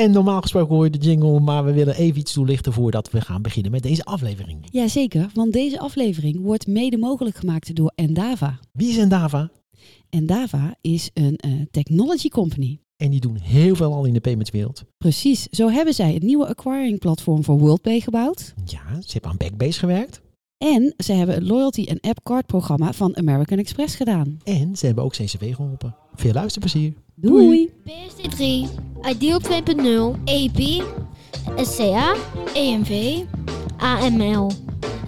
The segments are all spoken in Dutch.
En normaal gesproken hoor je de jingle, maar we willen even iets toelichten voordat we gaan beginnen met deze aflevering. Jazeker, want deze aflevering wordt mede mogelijk gemaakt door Endava. Wie is Endava? Endava is een eh, technology company. En die doen heel veel al in de paymentswereld. Precies, zo hebben zij het nieuwe acquiring platform voor WorldPay gebouwd. Ja, ze hebben aan Backbase gewerkt. En ze hebben het loyalty en app card programma van American Express gedaan. En ze hebben ook CCW geholpen. Veel luisterplezier. Doei! PSD3, Ideal 2.0, EP, SCA, EMV, AML.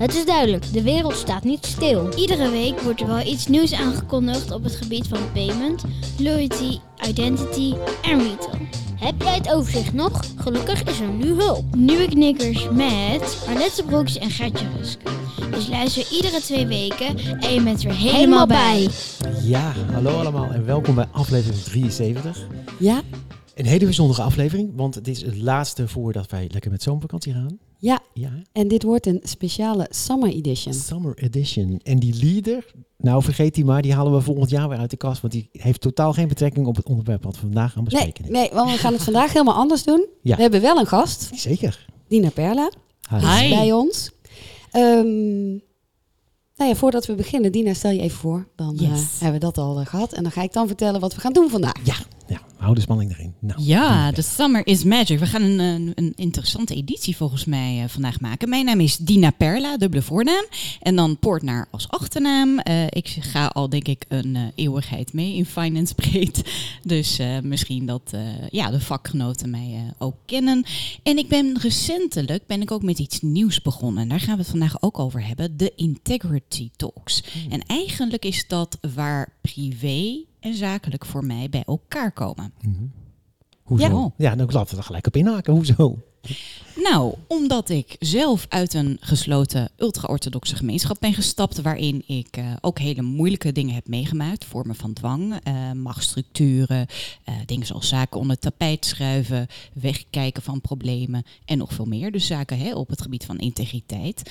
Het is duidelijk, de wereld staat niet stil. Iedere week wordt er wel iets nieuws aangekondigd op het gebied van payment, loyalty, identity en retail. Heb jij het overzicht nog? Gelukkig is er nu hulp. Nieuwe knikkers met Arlette Broeks en Gertje Rusk. Dus luister iedere twee weken en je bent er helemaal bij. Ja, hallo allemaal en welkom bij aflevering 73. Ja, Een hele bijzondere aflevering, want het is het laatste voordat wij lekker met zomervakantie gaan. Ja, Ja, en dit wordt een speciale summer edition. Summer Edition. En die leader, nou vergeet die maar, die halen we volgend jaar weer uit de kast. Want die heeft totaal geen betrekking op het onderwerp wat we vandaag gaan Nee, bespreken. nee, want we gaan het vandaag helemaal anders doen. Ja. We hebben wel een gast, Zeker. Dina Perla, Hi. is bij ons. Ehm, nou ja, voordat we beginnen, Dina, stel je even voor. Dan eh, hebben we dat al eh, gehad. En dan ga ik dan vertellen wat we gaan doen vandaag. Ja, ja, hou de spanning erin. Nou, Ja, de Summer is Magic. We gaan een, een, een interessante editie volgens mij eh, vandaag maken. Mijn naam is Dina Perla, dubbele voornaam. En dan Poortnaar als achternaam. Eh, ik ga al denk ik een eh, eeuwigheid mee in finance breed. Dus misschien dat ja, de vakgenoten mij ook kennen. En ik ben recentelijk ben ik ook met iets nieuws begonnen. Daar gaan we het vandaag ook over hebben. De Integrity Talks. En eigenlijk is dat waar privé en zakelijk voor mij bij elkaar komen. Mhm. Hoezo? Ja. Ja, dan laten we er gelijk op inhaken. Hoezo? Nou, omdat ik zelf uit een gesloten ultra-orthodoxe gemeenschap ben gestapt, waarin ik eh, ook hele moeilijke dingen heb meegemaakt, vormen van dwang, eh, machtsstructuren, eh, dingen zoals zaken onder het tapijt schuiven, wegkijken van problemen en nog veel meer. Dus zaken hè, op het gebied van integriteit,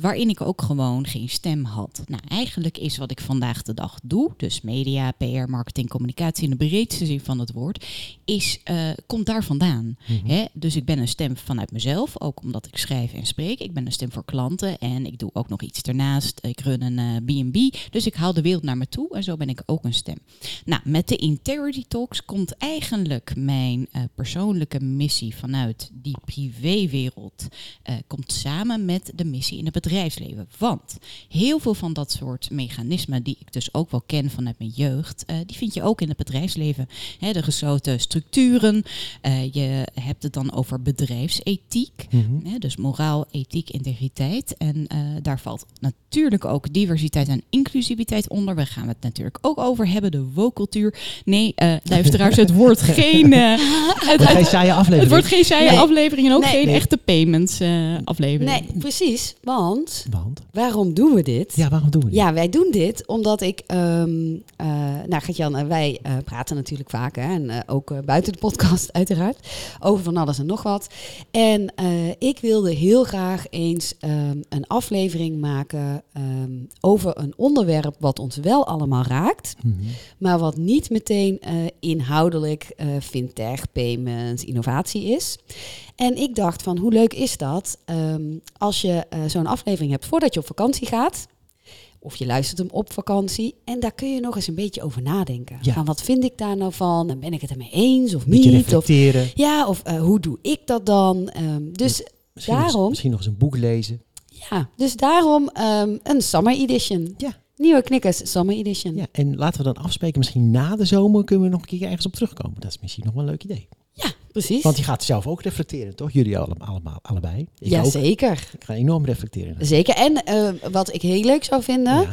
waarin ik ook gewoon geen stem had. Nou, eigenlijk is wat ik vandaag de dag doe, dus media, PR, marketing, communicatie in de breedste zin van het woord, is, komt daar vandaan. Hè? Dus ik ben een stem vanuit mezelf, ook omdat ik schrijf en spreek. Ik ben een stem voor klanten en ik doe ook nog iets ernaast. Ik run een eh, B&B, dus ik haal de wereld naar me toe en zo ben ik ook een stem. Nou, met de Integrity Talks komt eigenlijk mijn eh, persoonlijke missie vanuit die privéwereld eh, komt samen met de missie in het bedrijfsleven. Want heel veel van dat soort mechanismen die ik dus ook wel ken vanuit mijn jeugd, eh, die vind je ook in het bedrijfsleven. De gesloten structuren, eh, je hebt het dan over bedrijfsethiek. Mhm. Hè, dus moraal, ethiek, integriteit. En eh, daar valt natuurlijk ook diversiteit en inclusiviteit onder. We gaan het natuurlijk ook over hebben, de woke-cultuur. Nee, eh luisteraars, het wordt geen, eh, het, Wordt geen saaie aflevering. het wordt geen saaie Nee. aflevering en ook Nee. geen Nee. echte payments eh, aflevering. Nee, precies. Want Want? waarom doen we dit? Ja, waarom doen we dit? Ja, wij doen dit omdat ik, ehm eh nou Gert-Jan, en wij eh, praten natuurlijk vaak, hè, en eh, ook buiten de podcast uiteraard, over van alles en nog wat. En eh, ik wilde heel graag eens ehm, een aflevering maken ehm, over een onderwerp wat ons wel allemaal raakt, Mhm. maar wat niet meteen eh, inhoudelijk eh, fintech, payments, innovatie is. En ik dacht van, hoe leuk is dat ehm, als je zo'n aflevering hebt voordat je op vakantie gaat. Of je luistert hem op vakantie. En daar kun je nog eens een beetje over nadenken. Ja. Van wat vind ik daar nou van? En ben ik het ermee eens of beetje niet? Of, reflecteren. ja, of eh, hoe doe ik dat dan? Ehm, dus, Misschien, nog, eens- daarom- misschien nog eens een boek lezen. ja, dus daarom ehm, een Summer Edition. Ja. Nieuwe Knikkers Summer Edition. Ja, en laten we dan afspreken, misschien na de zomer kunnen we nog een keer ergens op terugkomen. Dat is misschien nog wel een leuk idee. Precies. Want je gaat zelf ook reflecteren, toch? Jullie allemaal, allemaal allebei. Ik ja, ook. zeker. Ik ga enorm reflecteren. Zeker. En eh, wat ik heel leuk zou vinden, Ja.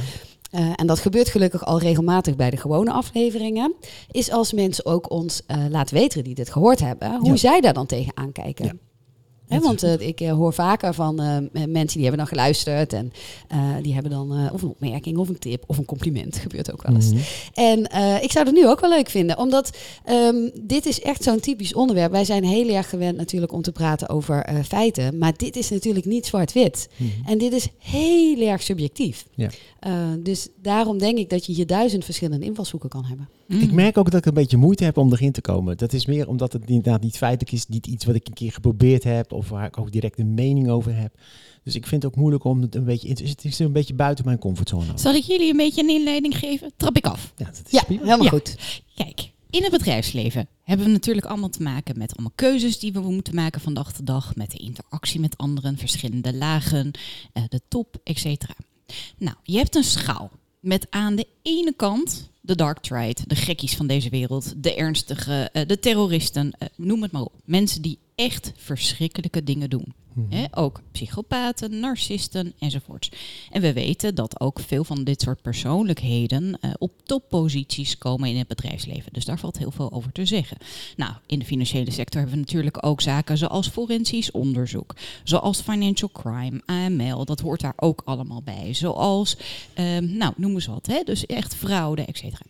eh, en dat gebeurt gelukkig al regelmatig bij de gewone afleveringen, is als mensen ook ons eh laten weten die dit gehoord hebben, hoe Ja. zij daar dan tegen aankijken. Ja. Want eh, ik eh, hoor vaker van eh, mensen die hebben dan geluisterd en die hebben dan of een opmerking of een tip of een compliment, gebeurt ook wel eens. Mhm. En ik zou het nu ook wel leuk vinden, omdat ehm, dit is echt zo'n typisch onderwerp. Wij zijn heel erg gewend natuurlijk om te praten over feiten, maar dit is natuurlijk niet zwart-wit. Mhm. En dit is heel erg subjectief. Ja. Dus daarom denk ik dat je hier duizend verschillende invalshoeken kan hebben. Mm. Ik merk ook dat ik een beetje moeite heb om erin te komen. Dat is meer omdat het inderdaad niet feitelijk is, niet iets wat ik een keer geprobeerd heb of waar ik ook direct een mening over heb. Dus ik vind het ook moeilijk om het een beetje in te Het is een beetje buiten mijn comfortzone. Zal ik jullie een beetje een inleiding geven? Trap ik af. Ja, dat is Ja, helemaal Ja. goed. Kijk, in het bedrijfsleven hebben we natuurlijk allemaal te maken met allemaal keuzes die we moeten maken van dag tot dag. Met de interactie met anderen, verschillende lagen, eh, de top, etc. Nou, je hebt een schaal met aan de ene kant de dark trade, de gekkies van deze wereld, de ernstige, eh, de terroristen, eh, noem het maar op. Mensen die echt verschrikkelijke dingen doen. Mhm. Ook psychopaten, narcisten enzovoorts. En we weten dat ook veel van dit soort persoonlijkheden eh, op topposities komen in het bedrijfsleven. Dus daar valt heel veel over te zeggen. Nou, in de financiële sector hebben we natuurlijk ook zaken zoals forensisch onderzoek, zoals financial crime, AML, dat hoort daar ook allemaal bij. Zoals, ehm, nou, noem eens wat, hè? dus echt fraude, et cetera.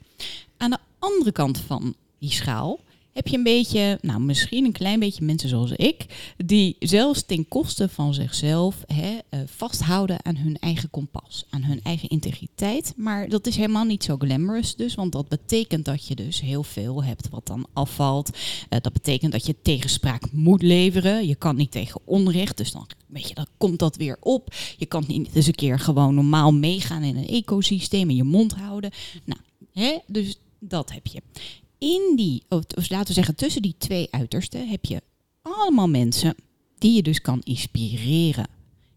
Aan de andere kant van die schaal heb je een beetje, nou misschien een klein beetje mensen zoals ik, die zelfs ten koste van zichzelf hè, eh, vasthouden aan hun eigen kompas, aan hun eigen integriteit. Maar dat is helemaal niet zo glamorous dus, want dat betekent dat je dus heel veel hebt wat dan afvalt. Eh, dat betekent dat je tegenspraak moet leveren. Je kan niet tegen onrecht, dus dan, weet je, dan komt dat weer op. Je kan niet eens een keer gewoon normaal meegaan in een ecosysteem en je mond houden. Nou, hè, dus dat heb je in die, of laten we zeggen tussen die twee uitersten, heb je allemaal mensen die je dus kan inspireren.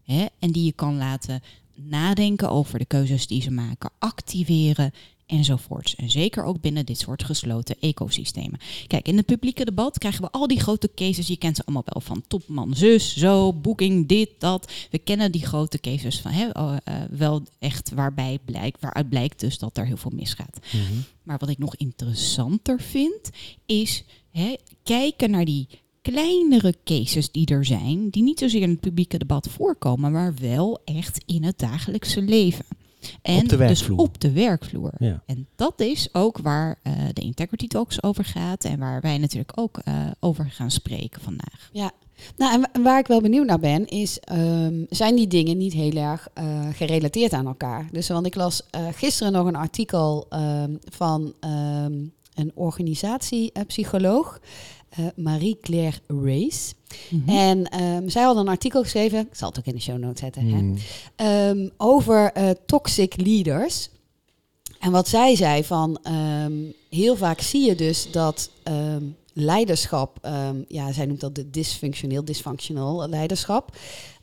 Hè? En die je kan laten nadenken over de keuzes die ze maken, activeren enzovoorts. En zeker ook binnen dit soort gesloten ecosystemen. Kijk, in het publieke debat krijgen we al die grote cases. Je kent ze allemaal wel van topman zus, zo, boeking, dit, dat. We kennen die grote cases van hè, oh, eh, wel echt waarbij blijkt, waaruit blijkt dus dat er heel veel misgaat. Mhm. Maar wat ik nog interessanter vind, is hè, kijken naar die kleinere cases die er zijn, die niet zozeer in het publieke debat voorkomen, maar wel echt in het dagelijkse leven. En Op de werkvloer. Dus op de werkvloer. Ja. En dat is ook waar eh, de Integrity Talks over gaat en waar wij natuurlijk ook eh, over gaan spreken vandaag. Ja, nou, en wa- waar ik wel benieuwd naar ben, is ehm, zijn die dingen niet heel erg eh, gerelateerd aan elkaar? Dus want ik las eh, gisteren nog een artikel ehm, van ehm, een organisatiepsycholoog, eh Marie-Claire Race. En ehm, zij had een artikel geschreven, ik zal het ook in de show notes zetten, hè? Mhm. Ehm, over eh, toxic leaders. En wat zij zei van ehm, heel vaak zie je dus dat leiderschap, ja, zij noemt dat de dysfunctioneel, dysfunctional leiderschap,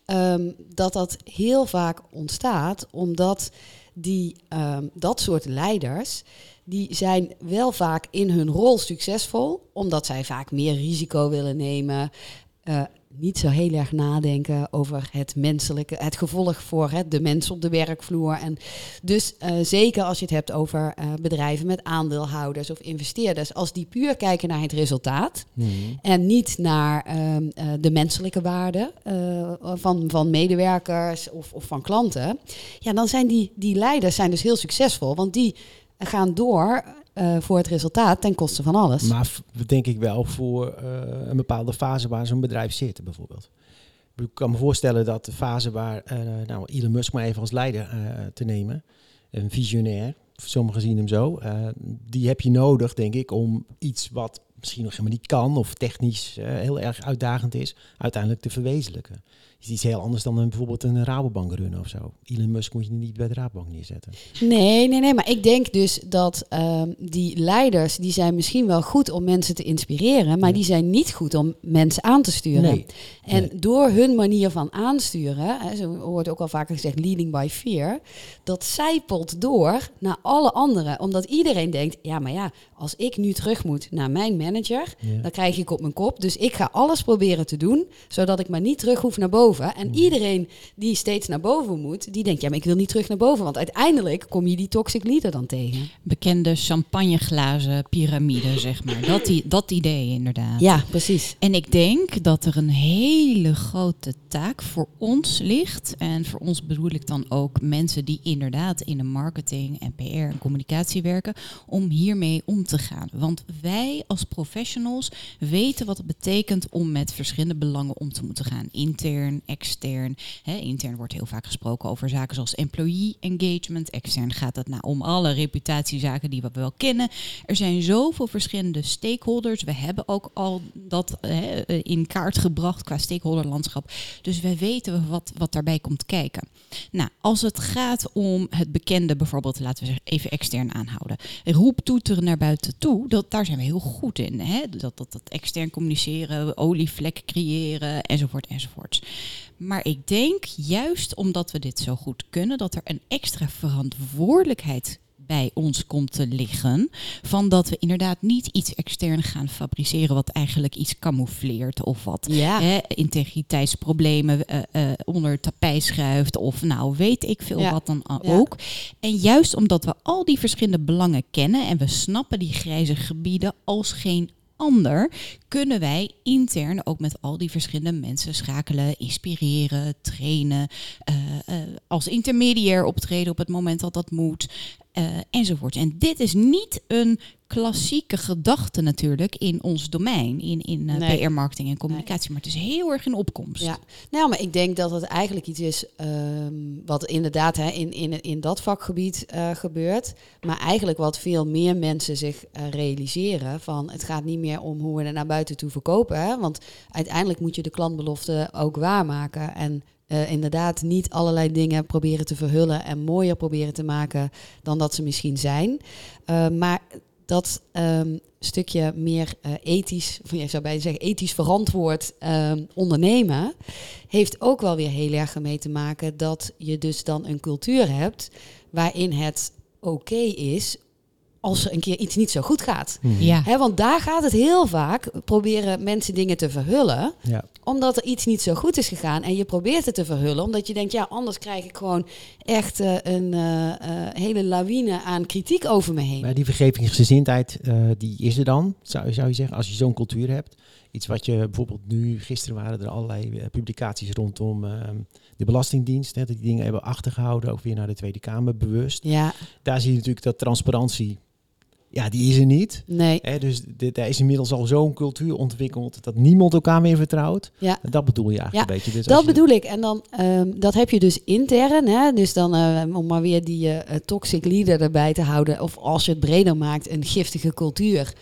ehm, dat dat heel vaak ontstaat omdat die, ehm, dat soort leiders, die zijn wel vaak in hun rol succesvol, omdat zij vaak meer risico willen nemen, eh, niet zo heel erg nadenken over het menselijke, het gevolg voor hè, de mens op de werkvloer. En dus eh, zeker als je het hebt over eh, bedrijven met aandeelhouders of investeerders, als die puur kijken naar het resultaat Mhm. en niet naar ehm, eh, de menselijke waarde van, van medewerkers of, of van klanten, ja, dan zijn die, die leiders zijn dus heel succesvol, want die gaan door eh, voor het resultaat ten koste van alles. Maar denk ik wel voor eh, een bepaalde fase waar zo'n bedrijf zit, bijvoorbeeld. Ik kan me voorstellen dat de fase waar, eh, nou, Elon Musk maar even als leider te nemen, een visionair, sommigen zien hem zo, die heb je nodig, denk ik, om iets wat misschien nog helemaal niet kan of technisch heel erg uitdagend is, uiteindelijk te verwezenlijken. Is iets heel anders dan een, bijvoorbeeld een Rabobank runnen of zo. Elon Musk moet je niet bij de Rabobank neerzetten. Nee, nee, nee. Maar ik denk dus dat ehm, die leiders, die zijn misschien wel goed om mensen te inspireren, maar Ja. die zijn niet goed om mensen aan te sturen. Nee. En Nee. door hun manier van aansturen, hè, zo wordt ook al vaker gezegd leading by fear, dat zijpelt door naar alle anderen. Omdat iedereen denkt, ja, maar ja, als ik nu terug moet naar mijn manager, Ja. dan krijg ik op mijn kop. Dus ik ga alles proberen te doen, zodat ik maar niet terug hoef naar boven. En Mm. iedereen die steeds naar boven moet, die denkt, ja, maar ik wil niet terug naar boven. Want uiteindelijk kom je die toxic leader dan tegen. Bekende champagneglazen piramide, zeg maar. Dat, dat idee inderdaad. Ja, precies. En ik denk dat er een hele grote taak voor ons ligt. En voor ons bedoel ik dan ook mensen die inderdaad in de marketing en PR en communicatie werken. Om hiermee om te gaan. Want wij als professionals weten wat het betekent om met verschillende belangen om te moeten gaan. Intern, extern. Hè, intern wordt heel vaak gesproken over zaken zoals employee engagement. Extern gaat het nou om alle reputatiezaken die we wel kennen. Er zijn zoveel verschillende stakeholders. We hebben ook al dat hè, in kaart gebracht qua stakeholderlandschap. Dus wij weten wat, wat daarbij komt kijken. Nou, als het gaat om het bekende, bijvoorbeeld, laten we even extern aanhouden. Roep toeteren naar buiten toe, dat, daar zijn we heel goed in. Dat, dat, dat extern communiceren, olievlekken creëren, enzovoort, enzovoort. Maar ik denk juist omdat we dit zo goed kunnen, dat er een extra verantwoordelijkheid bij ons komt te liggen. Van dat we inderdaad niet iets extern gaan fabriceren wat eigenlijk iets camoufleert of wat Ja. hè, integriteitsproblemen eh, eh, onder het tapijt schuift of nou weet ik veel Ja. wat dan Ja. ook. En juist omdat we al die verschillende belangen kennen en we snappen die grijze gebieden als geen ander, kunnen wij intern ook met al die verschillende mensen schakelen, inspireren, trainen, eh, eh, als intermediair optreden op het moment dat dat moet, eh, enzovoort. En dit is niet een klassieke gedachte natuurlijk in ons domein, in, in eh, Nee. PR-marketing en communicatie, maar het is heel erg in opkomst. Ja, nou, maar ik denk dat het eigenlijk iets is ehm, wat inderdaad hè, in, in, in dat vakgebied eh, gebeurt. Maar eigenlijk wat veel meer mensen zich eh, realiseren van het gaat niet meer om hoe we er naar buiten toe verkopen. Hè? Want uiteindelijk moet je de klantbelofte ook waarmaken. En eh, inderdaad niet allerlei dingen proberen te verhullen en mooier proberen te maken dan dat ze misschien zijn. Eh, maar dat ehm, stukje meer eh, ethisch, of je zou bijna zeggen ethisch verantwoord ehm, ondernemen, heeft ook wel weer heel erg mee te maken dat je dus dan een cultuur hebt waarin het oké is als er een keer iets niet zo goed gaat. Mhm. Ja. Hè, want daar gaat het heel vaak, proberen mensen dingen te verhullen Ja. omdat er iets niet zo goed is gegaan. En je probeert het te verhullen, omdat je denkt, ja, anders krijg ik gewoon echt eh, een eh, eh, hele lawine aan kritiek over me heen. Maar die vergevingsgezindheid, eh, die is er dan, zou, zou je zeggen, als je zo'n cultuur hebt. Iets wat je bijvoorbeeld nu, gisteren waren er allerlei publicaties rondom eh, de Belastingdienst. Hè, dat die dingen hebben achtergehouden, ook weer naar de Tweede Kamer bewust. Ja, Daar zie je natuurlijk dat transparantie, ja, die is er niet. nee. Hè, dus dit, daar is inmiddels al zo'n cultuur ontwikkeld dat niemand elkaar meer vertrouwt. Ja. En dat bedoel je eigenlijk Ja, een beetje. Dus Dat bedoel ik. En dan, ehm, dat heb je dus intern. Hè? Dus dan, eh, om maar weer die eh, toxic leader erbij te houden. Of als je het breder maakt, een giftige cultuur.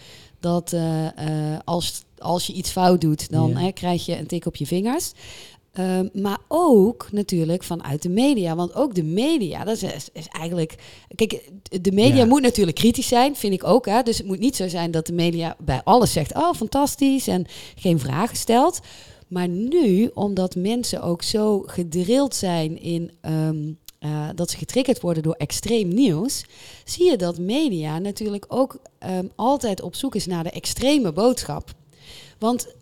Dat eh, eh, als, als je iets fout doet, dan Ja. hè, krijg je een tik op je vingers. Ehm, maar ook natuurlijk vanuit de media. Want ook de media, dat is, is eigenlijk. Kijk, de media Ja. moet natuurlijk kritisch zijn, vind ik ook. Hè? Dus het moet niet zo zijn dat de media bij alles zegt: Oh, fantastisch. En geen vragen stelt. Maar nu, omdat mensen ook zo gedrild zijn in. ehm, eh, dat ze getriggerd worden door extreem nieuws, zie je dat media natuurlijk ook ehm, altijd op zoek is naar de extreme boodschap. Want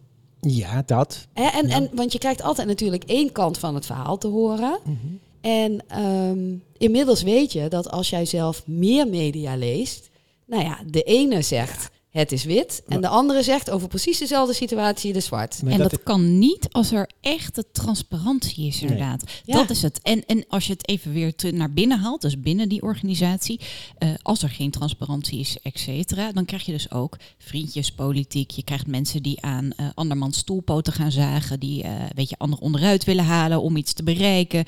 Ja, dat. En, Ja. en, want je krijgt altijd natuurlijk één kant van het verhaal te horen. Mhm. En ehm, inmiddels weet je dat als jij zelf meer media leest, nou ja, de ene zegt het is wit en de andere zegt over precies dezelfde situatie is zwart. Maar en dat, dat- kan niet als er echte transparantie is, Nee. inderdaad. Ja. Dat is het. En, en als je het even weer te, naar binnen haalt, dus binnen die organisatie, eh, als er geen transparantie is, et cetera, dan krijg je dus ook vriendjespolitiek. Je krijgt mensen die aan eh, andermans stoelpoten gaan zagen, die eh weet je, ander onderuit willen halen om iets te bereiken.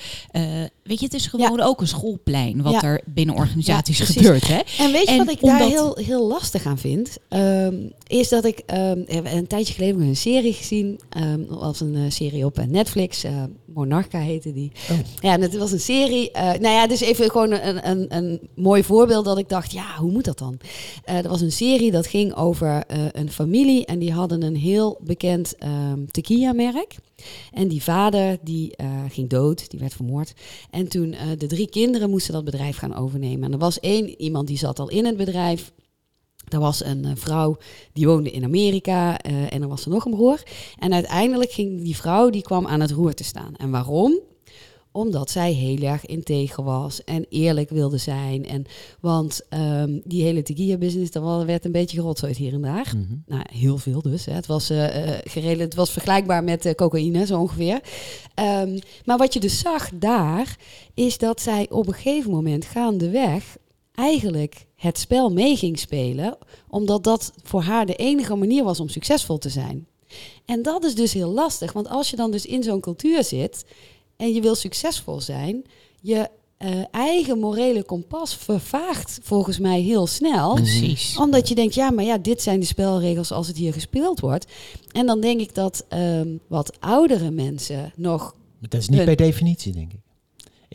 Weet je, het is gewoon ook een schoolplein wat Ja. er binnen organisaties Ja, gebeurt. Hè? En weet je En wat ik daar heel, heel lastig aan vind? Ehm, is dat ik ehm, een tijdje geleden een serie gezien. ehm was een eh, serie op eh, Netflix. eh Monarcha heette die. Oh. Ja, en het was een serie. eh, nou ja, dus even gewoon een, een, een mooi voorbeeld dat ik dacht, ja, hoe moet dat dan? Er was een serie dat ging over een familie en die hadden een heel bekend tequila-merk. En die vader die eh, ging dood, die werd vermoord. En toen eh, de drie kinderen moesten dat bedrijf gaan overnemen. En er was één iemand die zat al in het bedrijf. Er was een eh, vrouw die woonde in Amerika en er was er nog een broer. En uiteindelijk ging die vrouw die kwam aan het roer te staan. En waarom? Omdat zij heel erg integer was en eerlijk wilde zijn. En, want ehm, die hele tequila-business, dat werd een beetje gerotzooid hier en daar. Mhm. Nou, heel veel dus. Hè. Het, was, gerela- het was vergelijkbaar met eh, cocaïne, zo ongeveer. Ehm, maar wat je dus zag daar, is dat zij op een gegeven moment gaandeweg eigenlijk het spel mee ging spelen, omdat dat voor haar de enige manier was om succesvol te zijn. En dat is dus heel lastig, want als je dan dus in zo'n cultuur zit en je wil succesvol zijn, je eh, eigen morele kompas vervaagt volgens mij heel snel. Precies. Omdat je denkt, ja, maar ja, dit zijn de spelregels als het hier gespeeld wordt. En dan denk ik dat ehm, wat oudere mensen nog Dat is niet Hun- per definitie, denk ik.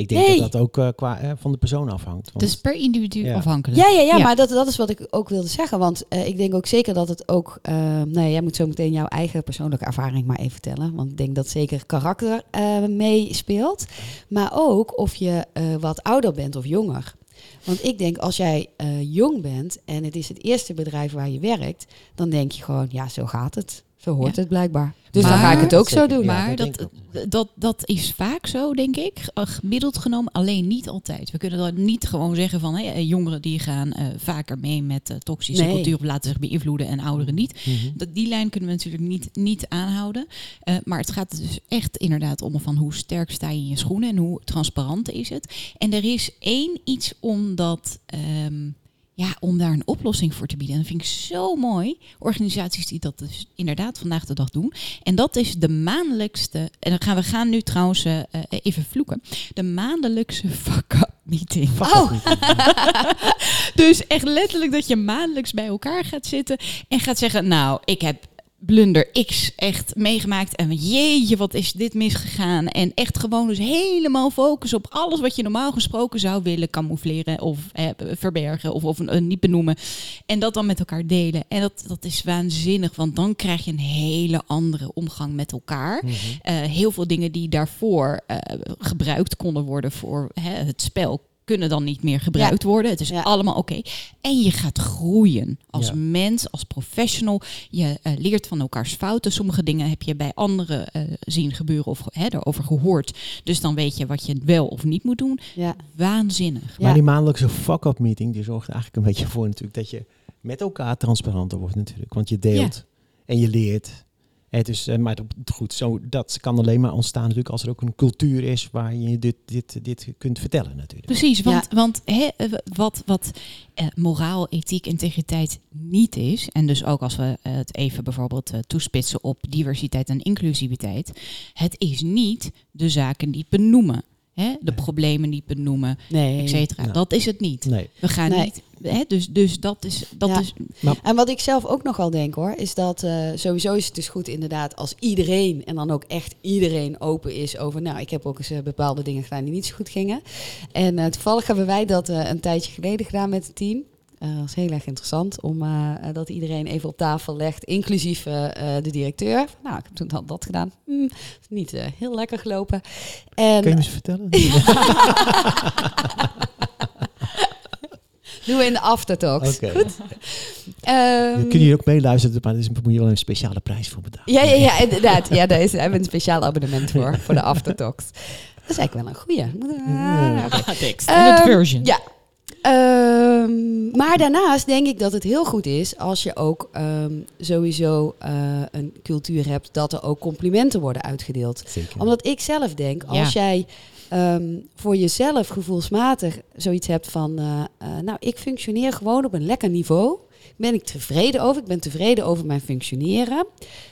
Ik denk Nee. dat dat ook eh, qua, eh, van de persoon afhangt. Want, Dus per individu Ja. afhankelijk. Ja, ja, ja, Ja. maar dat, dat is wat ik ook wilde zeggen. Want eh, ik denk ook zeker dat het ook... eh, nou ja, jij moet zo meteen jouw eigen persoonlijke ervaring maar even vertellen. Want ik denk dat zeker karakter eh, meespeelt. Maar ook of je eh, wat ouder bent of jonger. Want ik denk, als jij eh, jong bent en het is het eerste bedrijf waar je werkt... dan denk je gewoon, ja, zo gaat het. Zo hoort Ja. het blijkbaar. Dus dan ga ik het ook Zeker, zo doen. ja. Maar dat dat, dat, dat is vaak zo, denk ik. eh, Gemiddeld genomen, alleen niet altijd. We kunnen dan niet gewoon zeggen van hé, eh, jongeren die gaan eh, vaker mee met toxische Nee. cultuur of laten zich beïnvloeden en ouderen niet. Mhm. Dat, die lijn kunnen we natuurlijk niet, niet aanhouden. Eh, maar het gaat dus echt inderdaad om van hoe sterk sta je in je schoenen en hoe transparant is het. En er is één iets om dat. ehm, ja, om daar een oplossing voor te bieden. En dat vind ik zo mooi. Organisaties die dat dus inderdaad vandaag de dag doen. En dat is de maandelijkste. En dan gaan we gaan nu trouwens eh, eh, even vloeken. De maandelijkse fuck-up meeting. Oh. niet. Dus echt letterlijk dat je maandelijks bij elkaar gaat zitten en gaat zeggen: Nou, ik heb blunder X echt meegemaakt. En jeetje, wat is dit misgegaan? En echt gewoon dus helemaal focus op alles wat je normaal gesproken zou willen camoufleren of eh, verbergen of, of eh, niet benoemen. En dat dan met elkaar delen. En dat, dat is waanzinnig, want dan krijg je een hele andere omgang met elkaar. Mhm. Eh, heel veel dingen die daarvoor gebruikt konden worden voor hè, het spel. Kunnen dan niet meer gebruikt worden. Het is Ja. allemaal oké. En je gaat groeien als Ja. mens, als professional. Je eh, leert van elkaars fouten. Sommige dingen heb je bij anderen eh, zien gebeuren of hè, erover gehoord. Dus dan weet je wat je wel of niet moet doen. Ja. Waanzinnig. Ja. Maar die maandelijkse fuck-up meeting, die zorgt eigenlijk een beetje voor natuurlijk dat je met elkaar transparanter wordt natuurlijk. Want je deelt en je leert. Het is, eh, maar dat- goed, zo, dat kan alleen maar ontstaan natuurlijk als er ook een cultuur is waar je dit, dit, dit kunt vertellen natuurlijk. Precies, want, want hè, eh, wat, wat eh, moraal, ethiek, integriteit niet is, en dus ook als we het even bijvoorbeeld eh, toespitsen op diversiteit en inclusiviteit, het is niet de zaken niet benoemen, hè, de problemen niet benoemen, Nee. et cetera. Ja. Dat is het niet. Nee. We gaan Nee. niet, hè, dus, dus dat is, dat Ja. is En wat ik zelf ook nogal denk hoor, is dat eh, sowieso is het dus goed inderdaad als iedereen en dan ook echt iedereen open is over, nou ik heb ook eens eh, bepaalde dingen gedaan die niet zo goed gingen. En eh, toevallig hebben wij dat eh, een tijdje geleden gedaan met het team. Eh, dat was heel erg interessant om eh, eh, dat iedereen even op tafel legt, inclusief de directeur. Nou, ik heb toen dat, dat gedaan. Hm, is niet eh, heel lekker gelopen. En Kun je me eens vertellen? doen we in de aftertalks. Oké. Goed. Ehm, kun je hier ook meeluisteren, maar daar moet je wel een speciale prijs voor betalen. Ja, ja, ja, inderdaad. Ja, daar, is, hebben we een speciaal abonnement voor, voor de aftertalks. Dat is eigenlijk wel een goeie. Moet- Ja. ah, extended Ehm, version. Ja. Ehm, maar daarnaast denk ik dat het heel goed is als je ook ehm, sowieso eh, een cultuur hebt dat er ook complimenten worden uitgedeeld. Zeker. Omdat ik zelf denk, als jij ehm, voor jezelf gevoelsmatig zoiets hebt van, eh, eh, nou, ik functioneer gewoon op een lekker niveau. Ben ik tevreden over, ik ben tevreden over mijn functioneren.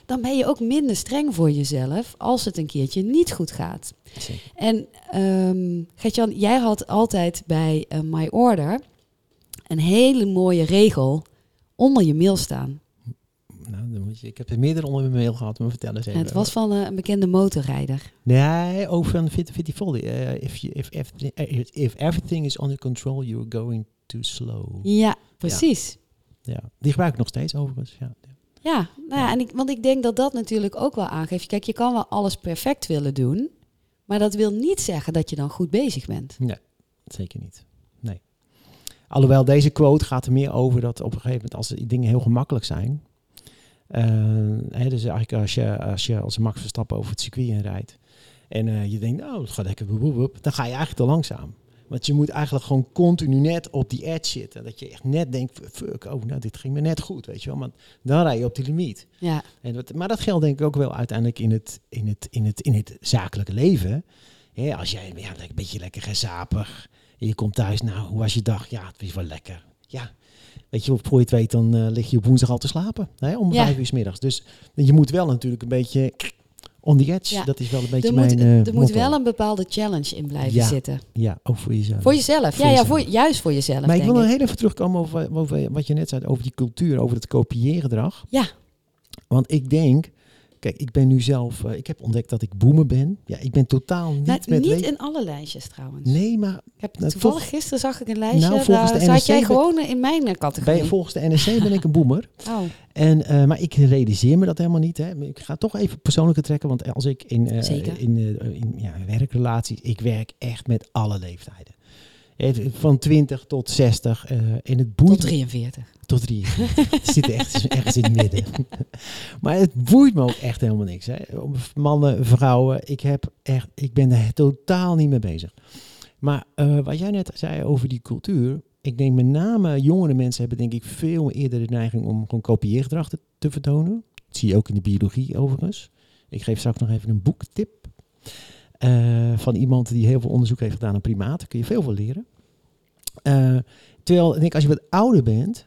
Dan ben je ook minder streng voor jezelf als het een keertje niet goed gaat. Zeker. En um, Gertjan, jij had altijd bij eh, My Order een hele mooie regel onder je mail staan. Nou, dan moet je, ik heb er meerdere onder mijn mail gehad, maar vertel eens En even. het was van eh, een bekende motorrijder. Nee, over Fitty Foldy. Eh, if, you, if, everything, eh, if everything is under control, you're going too slow. Ja, precies. Ja, die gebruik ik nog steeds overigens. Ja. Ja, nou ja, en ik, want ik denk dat dat natuurlijk ook wel aangeeft. Kijk, je kan wel alles perfect willen doen, maar dat wil niet zeggen dat je dan goed bezig bent. Zeker niet. Nee. Alhoewel deze quote gaat er meer over dat op een gegeven moment als die dingen heel gemakkelijk zijn. eh, hè, dus eigenlijk als je, als je als Max Verstappen over het circuit in rijdt. En eh, je denkt, nou, het gaat lekker, dan ga je eigenlijk te langzaam. Want je moet eigenlijk gewoon continu net op die edge zitten. Dat je echt net denkt, fuck, oh, nou, dit ging me net goed, weet je wel. Maar dan rij je op die limiet. Ja, En dat, maar dat geldt denk ik ook wel uiteindelijk in het, in het, in het, in het zakelijke leven. Als jij ja, een beetje lekker gezapig en je komt thuis, nou, hoe was je dag? Ja, het was wel lekker. ja, weet je, voor je het weet, dan eh, lig je op woensdag al te slapen. Hè, om Ja. vijf uur 's middags. Dus je moet wel natuurlijk een beetje on the edge. Ja. Dat is wel een beetje Er mijn eh, er moet wel een bepaalde challenge in blijven Ja. zitten. Ja, ook voor jezelf. Voor jezelf. Voor ja, ja voor, juist voor jezelf. maar ik wil nog heel even terugkomen over, over wat je net zei, over die cultuur, over het kopieergedrag. Ja. Want ik denk, kijk, ik ben nu zelf, eh, ik heb ontdekt dat ik boomer ben. Ja, ik ben totaal niet Nou, met niet in alle lijstjes trouwens. Nee, maar Ik heb Nou, toevallig toch- gisteren zag ik een lijstje. Nou, volgens daar de zat NRC jij gewoon in mijn eh, categorie. bij, volgens de NSC ben ik een boomer. Oh, En, eh, maar ik realiseer me dat helemaal niet. Hè. Ik ga toch even persoonlijke trekken, want als ik in, Zeker. in, in ja, werkrelaties, ik werk echt met alle leeftijden. Eh, Van 20 tot 60. eh en het boeit tot me- 43. Tot drie. Het zit echt ergens in het midden. maar het boeit me ook echt helemaal niks. Hè. Mannen, vrouwen, ik, heb echt, ik ben er totaal niet mee bezig. Maar eh, wat jij net zei over die cultuur. Ik denk met name jongere mensen hebben denk ik veel eerder de neiging om gewoon kopieergedrag te, te vertonen. Dat zie je ook in de biologie overigens. Ik geef straks nog even een boektip. Eh, van iemand die heel veel onderzoek heeft gedaan aan primaten. Kun je veel van leren. Eh, terwijl ik denk als je wat ouder bent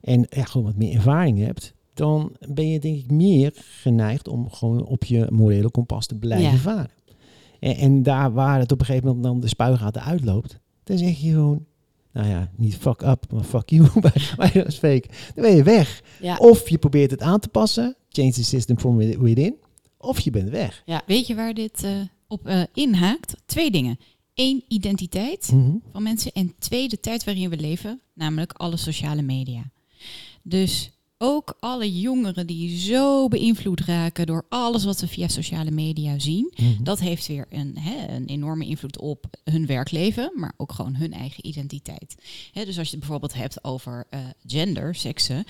en ja, gewoon wat meer ervaring hebt, dan ben je denk ik meer geneigd om gewoon op je morele kompas te blijven Ja. varen. En, en daar waar het op een gegeven moment dan de spuigaten uitloopt, dan zeg je gewoon, nou ja, niet fuck up, maar fuck you bij, bij dat spreken. Dan ben je weg. Ja. Of je probeert het aan te passen, change the system from within, of je bent weg. Weet je waar dit eh, op eh, inhaakt? Twee dingen. Eén, identiteit Mhm. van mensen. En twee, de tijd waarin we leven, namelijk alle sociale media. Dus ook alle jongeren die zo beïnvloed raken door alles wat ze via sociale media zien. Mhm. Dat heeft weer een, een enorme invloed op hun werkleven, maar ook gewoon hun eigen identiteit. Hè, dus als je het bijvoorbeeld hebt over eh, gender, seksen,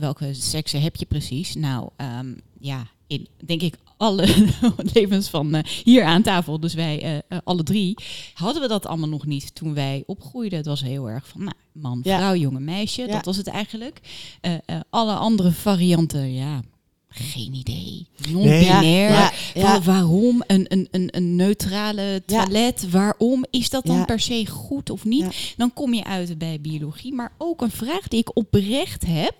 welke seksen heb je precies? Nou, ehm, ja, in denk ik alle levens van eh, hier aan tafel, dus wij eh, eh, alle drie, hadden we dat allemaal nog niet toen wij opgroeiden. Het was heel erg van, nou, man, vrouw, jongen, meisje, dat was het eigenlijk. Alle andere varianten, ja, geen idee. Non-binair. Ja, ja, Wa- waarom een, een, een, een neutrale Ja. toilet? Waarom is dat dan Ja. per se goed of niet? Ja. Dan kom je uit bij biologie. Maar ook een vraag die ik oprecht heb.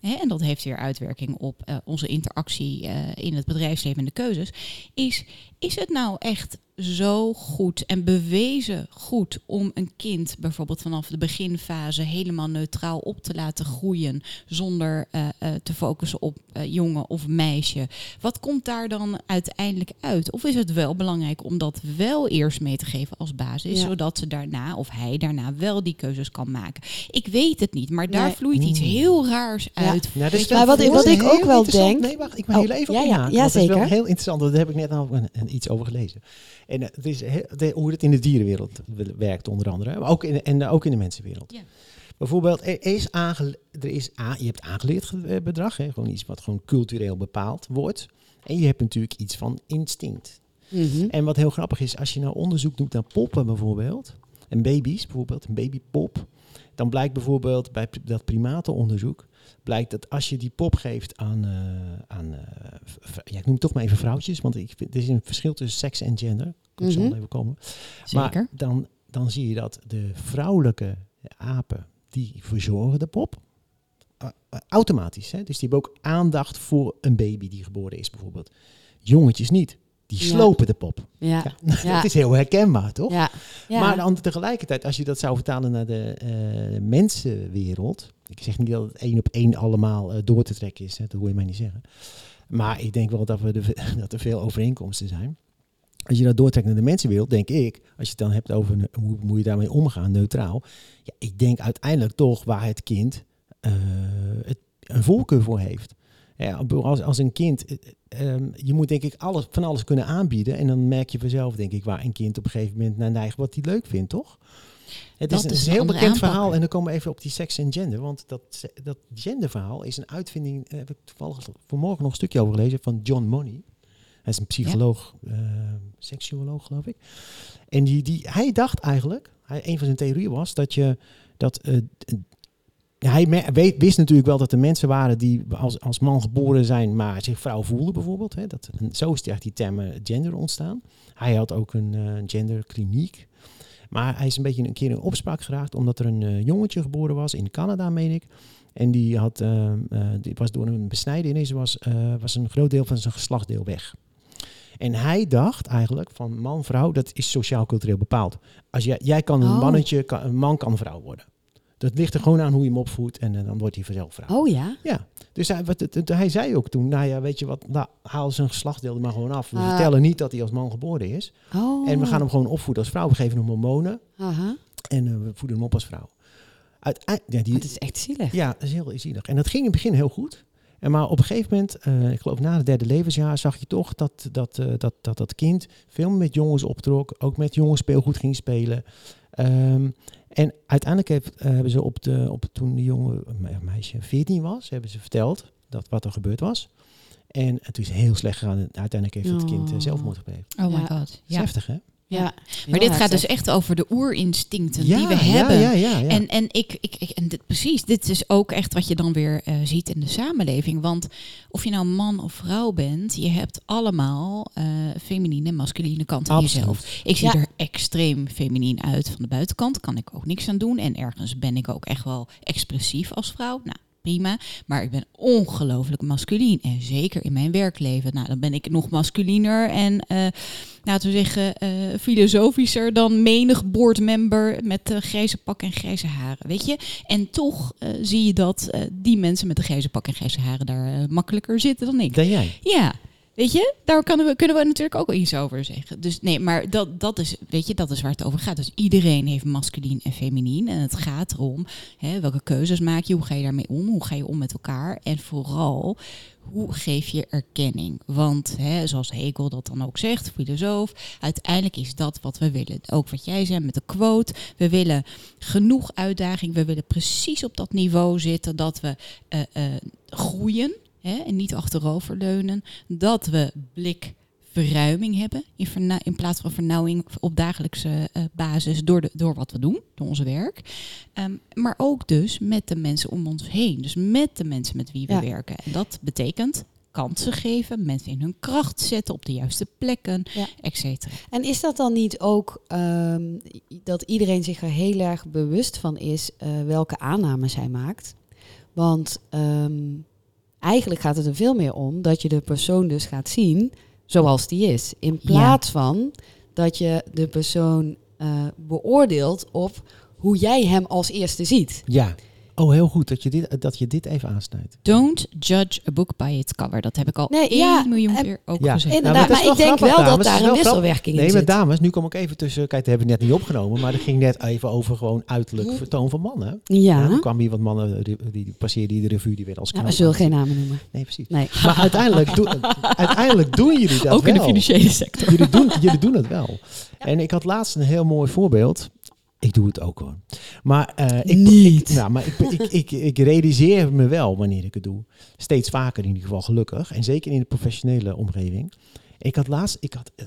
Hè, en dat heeft weer uitwerking op eh, onze interactie eh, in het bedrijfsleven en de keuzes. Is, is het nou echt zo goed en bewezen goed om een kind bijvoorbeeld vanaf de beginfase helemaal neutraal op te laten groeien zonder eh, eh, te focussen op eh, jongen of meisje? Wat komt daar dan uiteindelijk uit? Of is het wel belangrijk om dat wel eerst mee te geven als basis, Ja. zodat ze daarna of hij daarna wel die keuzes kan maken? Ik weet het niet, maar daar Nee. vloeit iets Mm. heel raars Ja. uit. Nou, dat is Maar wat ik- wat ik ook wel denk- Nee, wacht, ik mag Oh, heel even ja, op ja, ja, want Dat is wel zeker. heel interessant, daar heb ik net al een, een- iets over gelezen. En het is heel- hoe het in de dierenwereld werkt onder andere, maar ook in, de- en eh, ook in de mensenwereld. Ja. Bijvoorbeeld, er is, er is a- je hebt aangeleerd ge- eh, bedrag, hè, gewoon iets wat gewoon cultureel bepaald wordt. En je hebt natuurlijk iets van instinct. Mhm. En wat heel grappig is, als je nou onderzoek doet naar poppen bijvoorbeeld, en baby's bijvoorbeeld, een babypop, dan blijkt bijvoorbeeld bij dat primatenonderzoek, blijkt dat als je die pop geeft aan, eh, aan eh, ja, ik noem het toch maar even vrouwtjes, want ik vind, er is een verschil tussen seks en gender. Ik zal Mhm. even komen. Zeker. Maar dan, dan zie je dat de vrouwelijke apen, die verzorgen de pop. Uh, uh, automatisch. Hè? Dus die hebben ook aandacht voor een baby die geboren is bijvoorbeeld. Jongetjes niet. Die Ja. slopen de pop. Ja. Ja. Ja. Het is heel herkenbaar, toch? Maar dan tegelijkertijd, als je dat zou vertalen naar de eh, mensenwereld. Ik zeg niet dat het één op één allemaal eh, door te trekken is. Hè, dat hoor je mij niet zeggen. Maar ik denk wel dat, we dat er veel overeenkomsten zijn. Als je dat doortrekt naar de mensenwereld, denk ik, als je het dan hebt over hoe moet je daarmee omgaan, neutraal. Ja, ik denk uiteindelijk toch waar het kind eh, het, een voorkeur voor heeft. Ja, als, als een kind, eh, ehm, je moet denk ik alles, van alles kunnen aanbieden. En dan merk je vanzelf, denk ik, waar een kind op een gegeven moment naar neigt wat hij leuk vindt, toch? Het Dat is, een- is heel bekend aanpak. verhaal. En dan komen we even op die seks en gender. Want dat, dat genderverhaal is een uitvinding, daar heb ik toevallig vanmorgen nog een stukje over gelezen, van John Money. Hij is een psycholoog, eh, seksuoloog geloof ik. En die, die, hij dacht eigenlijk, hij, een van zijn theorieën was dat je dat. eh, hij weet- wist natuurlijk wel dat er mensen waren die als, als man geboren zijn, maar zich vrouw voelden bijvoorbeeld. Hè. Dat, zo is die, die term eh, gender ontstaan. Hij had ook een eh, genderkliniek. Maar hij is een beetje een keer in opspraak geraakt, omdat er een eh, jongetje geboren was in Canada, meen ik. En die, had, eh, eh, die was door een besnijdenis, was, was een groot deel van zijn geslachtsdeel weg. En hij dacht eigenlijk van man, vrouw, dat is sociaal-cultureel bepaald. Als jij, jij kan een Oh. mannetje, kan, een man kan vrouw worden. Dat ligt er gewoon aan hoe je hem opvoedt en eh, dan wordt hij vanzelf vrouw. Oh ja? Ja, dus hij, wat, het- het- hij zei ook toen, nou ja, weet je wat, nou, haal zijn geslachtsdeel er maar gewoon af. We Ah. vertellen niet dat hij als man geboren is. Oh. En we gaan hem gewoon opvoeden als vrouw. We geven hem hormonen Aha. en eh, we voeden hem op als vrouw. Uiteind- ja, die, Het is echt zielig. ja, dat is heel zielig. En dat ging in het begin heel goed. En maar op een gegeven moment, eh, ik geloof na het derde levensjaar, zag je toch dat dat, dat, dat, dat kind veel met jongens optrok. Ook met jongens speelgoed ging spelen. Ehm, en uiteindelijk heeft, eh, hebben ze op de, op, toen die jonge me- meisje 14 was, hebben ze verteld dat wat er gebeurd was. En het is heel slecht gegaan. En Uiteindelijk heeft het kind eh, zelfmoord gepleegd. Oh my Ja. god. Ja. heftig, hè? Ja. Maar dit gaat dus echt over de oerinstincten die we hebben. Ja. En, en, ik, ik, ik, en dit, precies, dit is ook echt wat je dan weer eh, ziet in de samenleving. Want of je nou man of vrouw bent, je hebt allemaal eh feminine en masculine kanten in jezelf. Ik zie er extreem feminien uit van de buitenkant, kan ik ook niks aan doen. En ergens ben ik ook echt wel expressief als vrouw. Nou, prima. Maar ik ben ongelooflijk masculien. En zeker in mijn werkleven. Nou, dan ben ik nog masculiner en eh, laten we zeggen, eh, filosofischer dan menig boardmember met eh, grijze pak en grijze haren. Weet je? En toch zie je dat die mensen met de grijze pak en grijze haren daar makkelijker zitten dan ik. Dan jij. Ja. Weet je, daar kunnen we, kunnen we natuurlijk ook iets over zeggen. Dus nee, maar dat, dat, is, weet je, dat is waar het over gaat. Dus iedereen heeft masculien en feminien. En het gaat erom, hè, welke keuzes maak je? Hoe ga je daarmee om? Hoe ga je om met elkaar? En vooral, hoe geef je erkenning? Want, hè, zoals Hegel dat dan ook zegt, filosoof, uiteindelijk is dat wat we willen. Ook wat jij zei met de quote. We willen genoeg uitdaging. We willen precies op dat niveau zitten dat we eh, eh, groeien. Hè, en niet achteroverleunen. Dat we blikverruiming hebben in, in plaats van vernauwing op dagelijkse eh, basis door, de, door wat we doen, door ons werk. Ehm, maar ook dus met de mensen om ons heen. Dus met de mensen met wie we Ja. werken. En dat betekent kansen geven, mensen in hun kracht zetten op de juiste plekken, Ja. et cetera. En is dat dan niet ook ehm, dat iedereen zich er heel erg bewust van is eh, welke aannames hij maakt? Want ehm, eigenlijk gaat het er veel meer om dat je de persoon dus gaat zien zoals die is. In plaats van dat je de persoon eh, beoordeelt op hoe jij hem als eerste ziet. Ja. Oh, heel goed dat je dit, dat je dit even aansnijdt. Don't judge a book by its cover. Dat heb ik al Nee, ja, miljoen en- keer ook Ja. gezegd. Nou, Inderdaad, maar het maar, ik wel denk grappig, wel dat dames. Daar een wel wisselwerking in Nee, maar zit. dames, nu kom ik even tussen. Kijk, dat hebben we net niet opgenomen, maar dat ging net even over gewoon uiterlijk vertoon van mannen. Ja, er kwamen hier wat mannen, die, die passeerden hier de revue, die werden als ja knap we zullen geen namen noemen. Nee, precies. Nee. Maar uiteindelijk, doen- uiteindelijk doen jullie dat ook in de wel. financiële sector. Jullie doen, jullie doen het wel. En ik had laatst een heel mooi voorbeeld. Ik doe het ook hoor. Maar, eh, ik, Niet. Ik, nou, maar ik, ik, ik, ik realiseer me wel wanneer ik het doe. Steeds vaker in ieder geval gelukkig. En zeker in de professionele omgeving. Ik had laatst... Ik had, eh,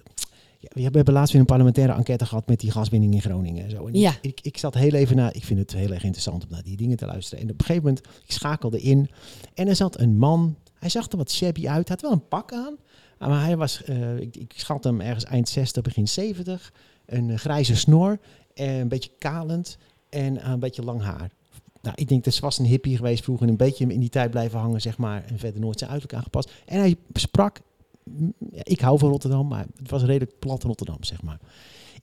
ja, we hebben laatst weer een parlementaire enquête gehad met die gaswinning in Groningen en zo. En Ja. ik, ik, zat heel even naar... Ik vind het heel erg interessant om naar die dingen te luisteren. En op een gegeven moment, ik schakelde in. En er zat een man. Hij zag er wat shabby uit. Hij had wel een pak aan. Maar hij was, eh, ik, ik schat hem ergens eind 60, begin 70. Een grijze snor, een beetje kalend en eh, een beetje lang haar. Nou, ik denk dat ze was een hippie geweest vroeger en een beetje in die tijd blijven hangen, zeg maar. En verder nooit zijn uiterlijk aangepast. En hij sprak, mm, ja, ik hou van Rotterdam, maar het was redelijk plat Rotterdam, zeg maar.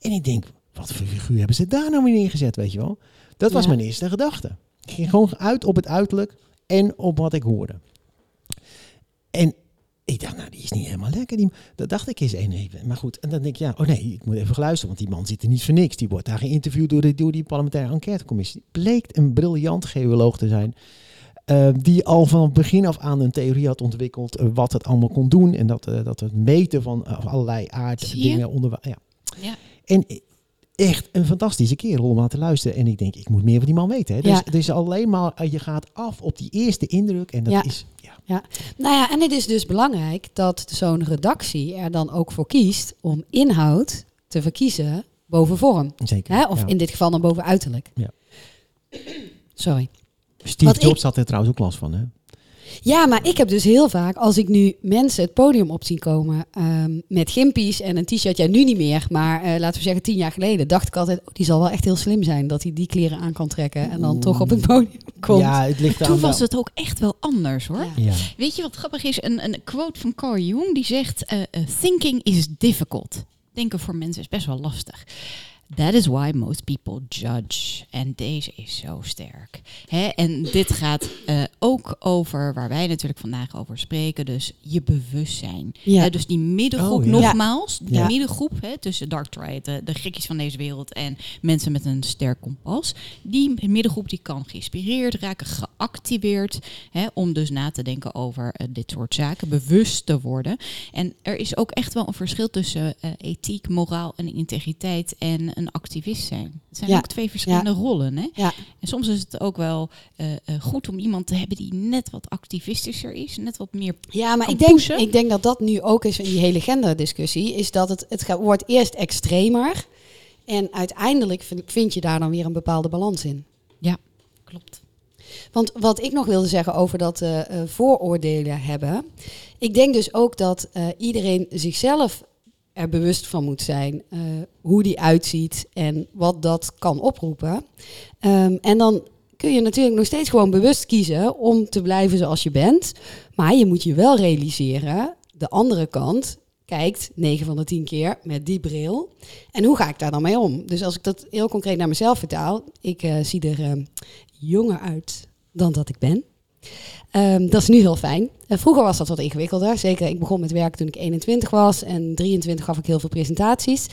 En ik denk, wat voor figuur hebben ze daar nou weer neergezet, weet je wel? Dat was mijn eerste gedachte. Ik ging gewoon uit op het uiterlijk en op wat ik hoorde. En ik dacht, nou, die is niet helemaal lekker. Die, dat dacht ik eens een even. Maar goed, en dan denk ik, ja, oh nee, ik moet even luisteren, want die man zit er niet voor niks. Die wordt daar geïnterviewd door, de, door die parlementaire enquêtecommissie. Bleek een briljant geoloog te zijn. eh, die al van het begin af aan een theorie had ontwikkeld eh, wat het allemaal kon doen. En dat, eh, dat het meten van allerlei aarddingen onder ja. Ja. En eh, echt een fantastische kerel om aan te luisteren. En ik denk, ik moet meer van die man weten. Hè. Dus, Ja. dus alleen maar, je gaat af op die eerste indruk. En dat Ja. is, ja, Nou ja, en het is dus belangrijk dat zo'n redactie er dan ook voor kiest om inhoud te verkiezen boven vorm. zeker. Hè? Of ja. in dit geval dan boven uiterlijk. Ja. Sorry. Steve wat Jobs ik- had er trouwens ook last van, hè? Ja, maar ik heb dus heel vaak, als ik nu mensen het podium op zie komen ehm, met gimpies en een t-shirt, ja nu niet meer, maar eh, laten we zeggen tien jaar geleden, dacht ik altijd, oh, die zal wel echt heel slim zijn dat hij die kleren aan kan trekken en dan toch op het podium komt. Ja, het ligt Toen was wel- het ook echt wel anders hoor. Ja. Ja. Weet je wat grappig is? Een, een quote van Carl Jung die zegt: eh, eh, Thinking is difficult. Denken voor mensen is best wel lastig. That is why most people judge. En deze is zo sterk. Hè? En dit gaat eh, ook over waar wij natuurlijk vandaag over spreken. Dus je bewustzijn. Ja. Hè, dus die middengroep, Oh, ja. nogmaals, die Ja. middengroep hè, tussen Dark Triad, de, de gekkies van deze wereld en mensen met een sterk kompas. Die middengroep die kan geïnspireerd raken, geactiveerd. Hè, om dus na te denken over eh, dit soort zaken, bewust te worden. En er is ook echt wel een verschil tussen eh, ethiek, moraal en integriteit en een activist zijn. Het zijn Ja. ook twee verschillende rollen. Hè? Ja. En soms is het ook wel eh, eh, goed om iemand te hebben die net wat activistischer is, net wat meer Ja, maar ik denk, pushen. ik denk dat dat nu ook is in die hele genderdiscussie. Is dat het, het gaat- wordt eerst extremer. En uiteindelijk vind, vind je daar dan weer een bepaalde balans in. klopt. Want wat ik nog wilde zeggen over dat eh, vooroordelen hebben. Ik denk dus ook dat iedereen zichzelf er bewust van moet zijn. eh, hoe die uitziet en wat dat kan oproepen. Ehm, en dan kun je natuurlijk nog steeds gewoon bewust kiezen om te blijven zoals je bent. Maar je moet je wel realiseren, de andere kant kijkt 9 van de 10 keer met die bril. En hoe ga ik daar dan mee om? Dus als ik dat heel concreet naar mezelf vertaal, ik eh, zie er eh, jonger uit dan dat ik ben. Ehm, dat is nu heel fijn. Eh, vroeger was dat wat ingewikkelder. Zeker, ik begon met werken toen ik 21 was. En 23 gaf ik heel veel presentaties.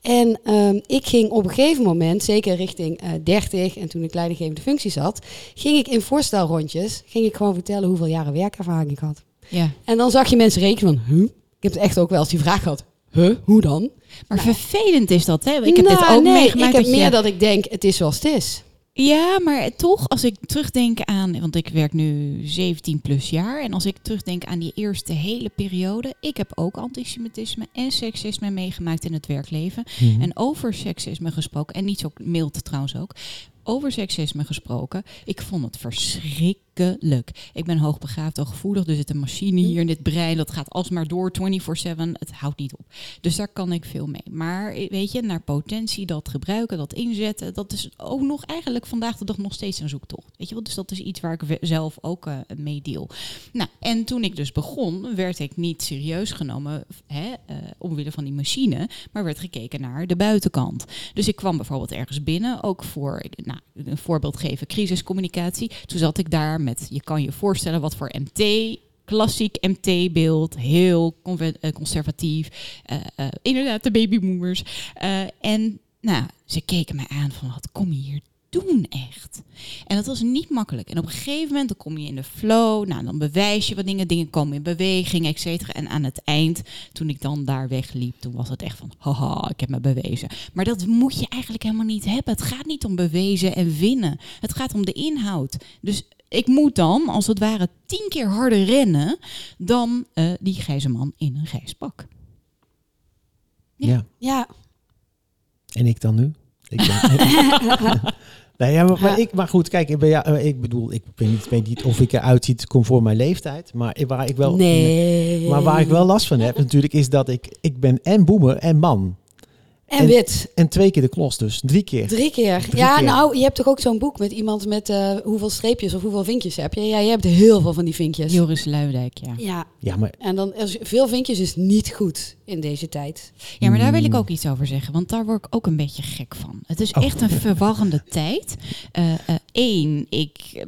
En ehm, ik ging op een gegeven moment, zeker richting eh 30 en toen ik leidinggevende functies had, ging ik in voorstelrondjes, ging ik gewoon vertellen hoeveel jaren werkervaring ik had. Ja. En dan zag je mensen rekenen van, huh? Ik heb het echt ook wel eens die vraag gehad, huh? Hoe dan? Maar vervelend is dat, hè? Ik heb dit Nou, ook nee, meegemaakt. Ik heb dat je- meer dat ik denk, het is zoals het is. Ja, maar toch, als ik terugdenk aan, want ik werk nu 17 plus jaar, en als ik terugdenk aan die eerste hele periode, ik heb ook antisemitisme en seksisme meegemaakt in het werkleven. Mhm. En over seksisme gesproken, en niet zo mild trouwens ook, over seksisme gesproken, ik vond het verschrikkelijk. Ik ben hoogbegaafd, al gevoelig, er zit een machine hier in dit brein, dat gaat alsmaar door 24/7, het houdt niet op. Dus daar kan ik veel mee. Maar eh, weet je, naar potentie, dat gebruiken, dat inzetten, dat is ook nog eigenlijk vandaag de dag nog steeds een zoektocht. Weet je wel, dus dat is iets waar ik zelf ook eh, mee deel. Nou, en toen ik dus begon, werd ik niet serieus genomen hè, eh, omwille van die machine, maar werd gekeken naar de buitenkant. Dus ik kwam bijvoorbeeld ergens binnen, ook voor, nou, een voorbeeld geven, crisiscommunicatie. Toen zat ik daar met, je kan je voorstellen wat voor MT klassiek MT-beeld, heel eh, conservatief. eh, eh, inderdaad, de babyboomers. En nou, ze keken mij aan van, wat kom je hier doen echt? En dat was niet makkelijk. En op een gegeven moment dan kom je in de flow. Nou, dan bewijs je wat dingen. Dingen komen in beweging, et cetera. En aan het eind, toen ik dan daar wegliep, toen was het echt van, haha, ik heb me bewezen. Maar dat moet je eigenlijk helemaal niet hebben. Het gaat niet om bewezen en winnen. Het gaat om de inhoud. Dus ik moet dan, als het ware, tien keer harder rennen dan eh, die grijze man in een grijs pak. ja. Ja, En ik dan nu? Ik ben, nee, ja, maar, maar, ik, maar goed, kijk, ik, ben, ja, eh, ik bedoel, ik weet niet, weet niet of ik eruit ziet conform mijn leeftijd. Maar waar ik wel, nee. maar waar ik wel last van heb, natuurlijk, is dat ik, ik ben en boemer en man. En en- wit. En twee keer de klos, dus drie keer. Drie keer. Drie ja, keer. nou, je hebt toch ook zo'n boek met iemand met eh, hoeveel streepjes of hoeveel vinkjes heb je? Ja, je hebt heel veel van die vinkjes. Joris Luidijk, ja. Ja, Ja, maar en dan is veel vinkjes is niet goed in deze tijd. Ja, maar daar wil ik Mm. ook iets over zeggen, want daar word ik ook een beetje gek van. Het is Oh. echt een verwarrende tijd. Eén, ik eh,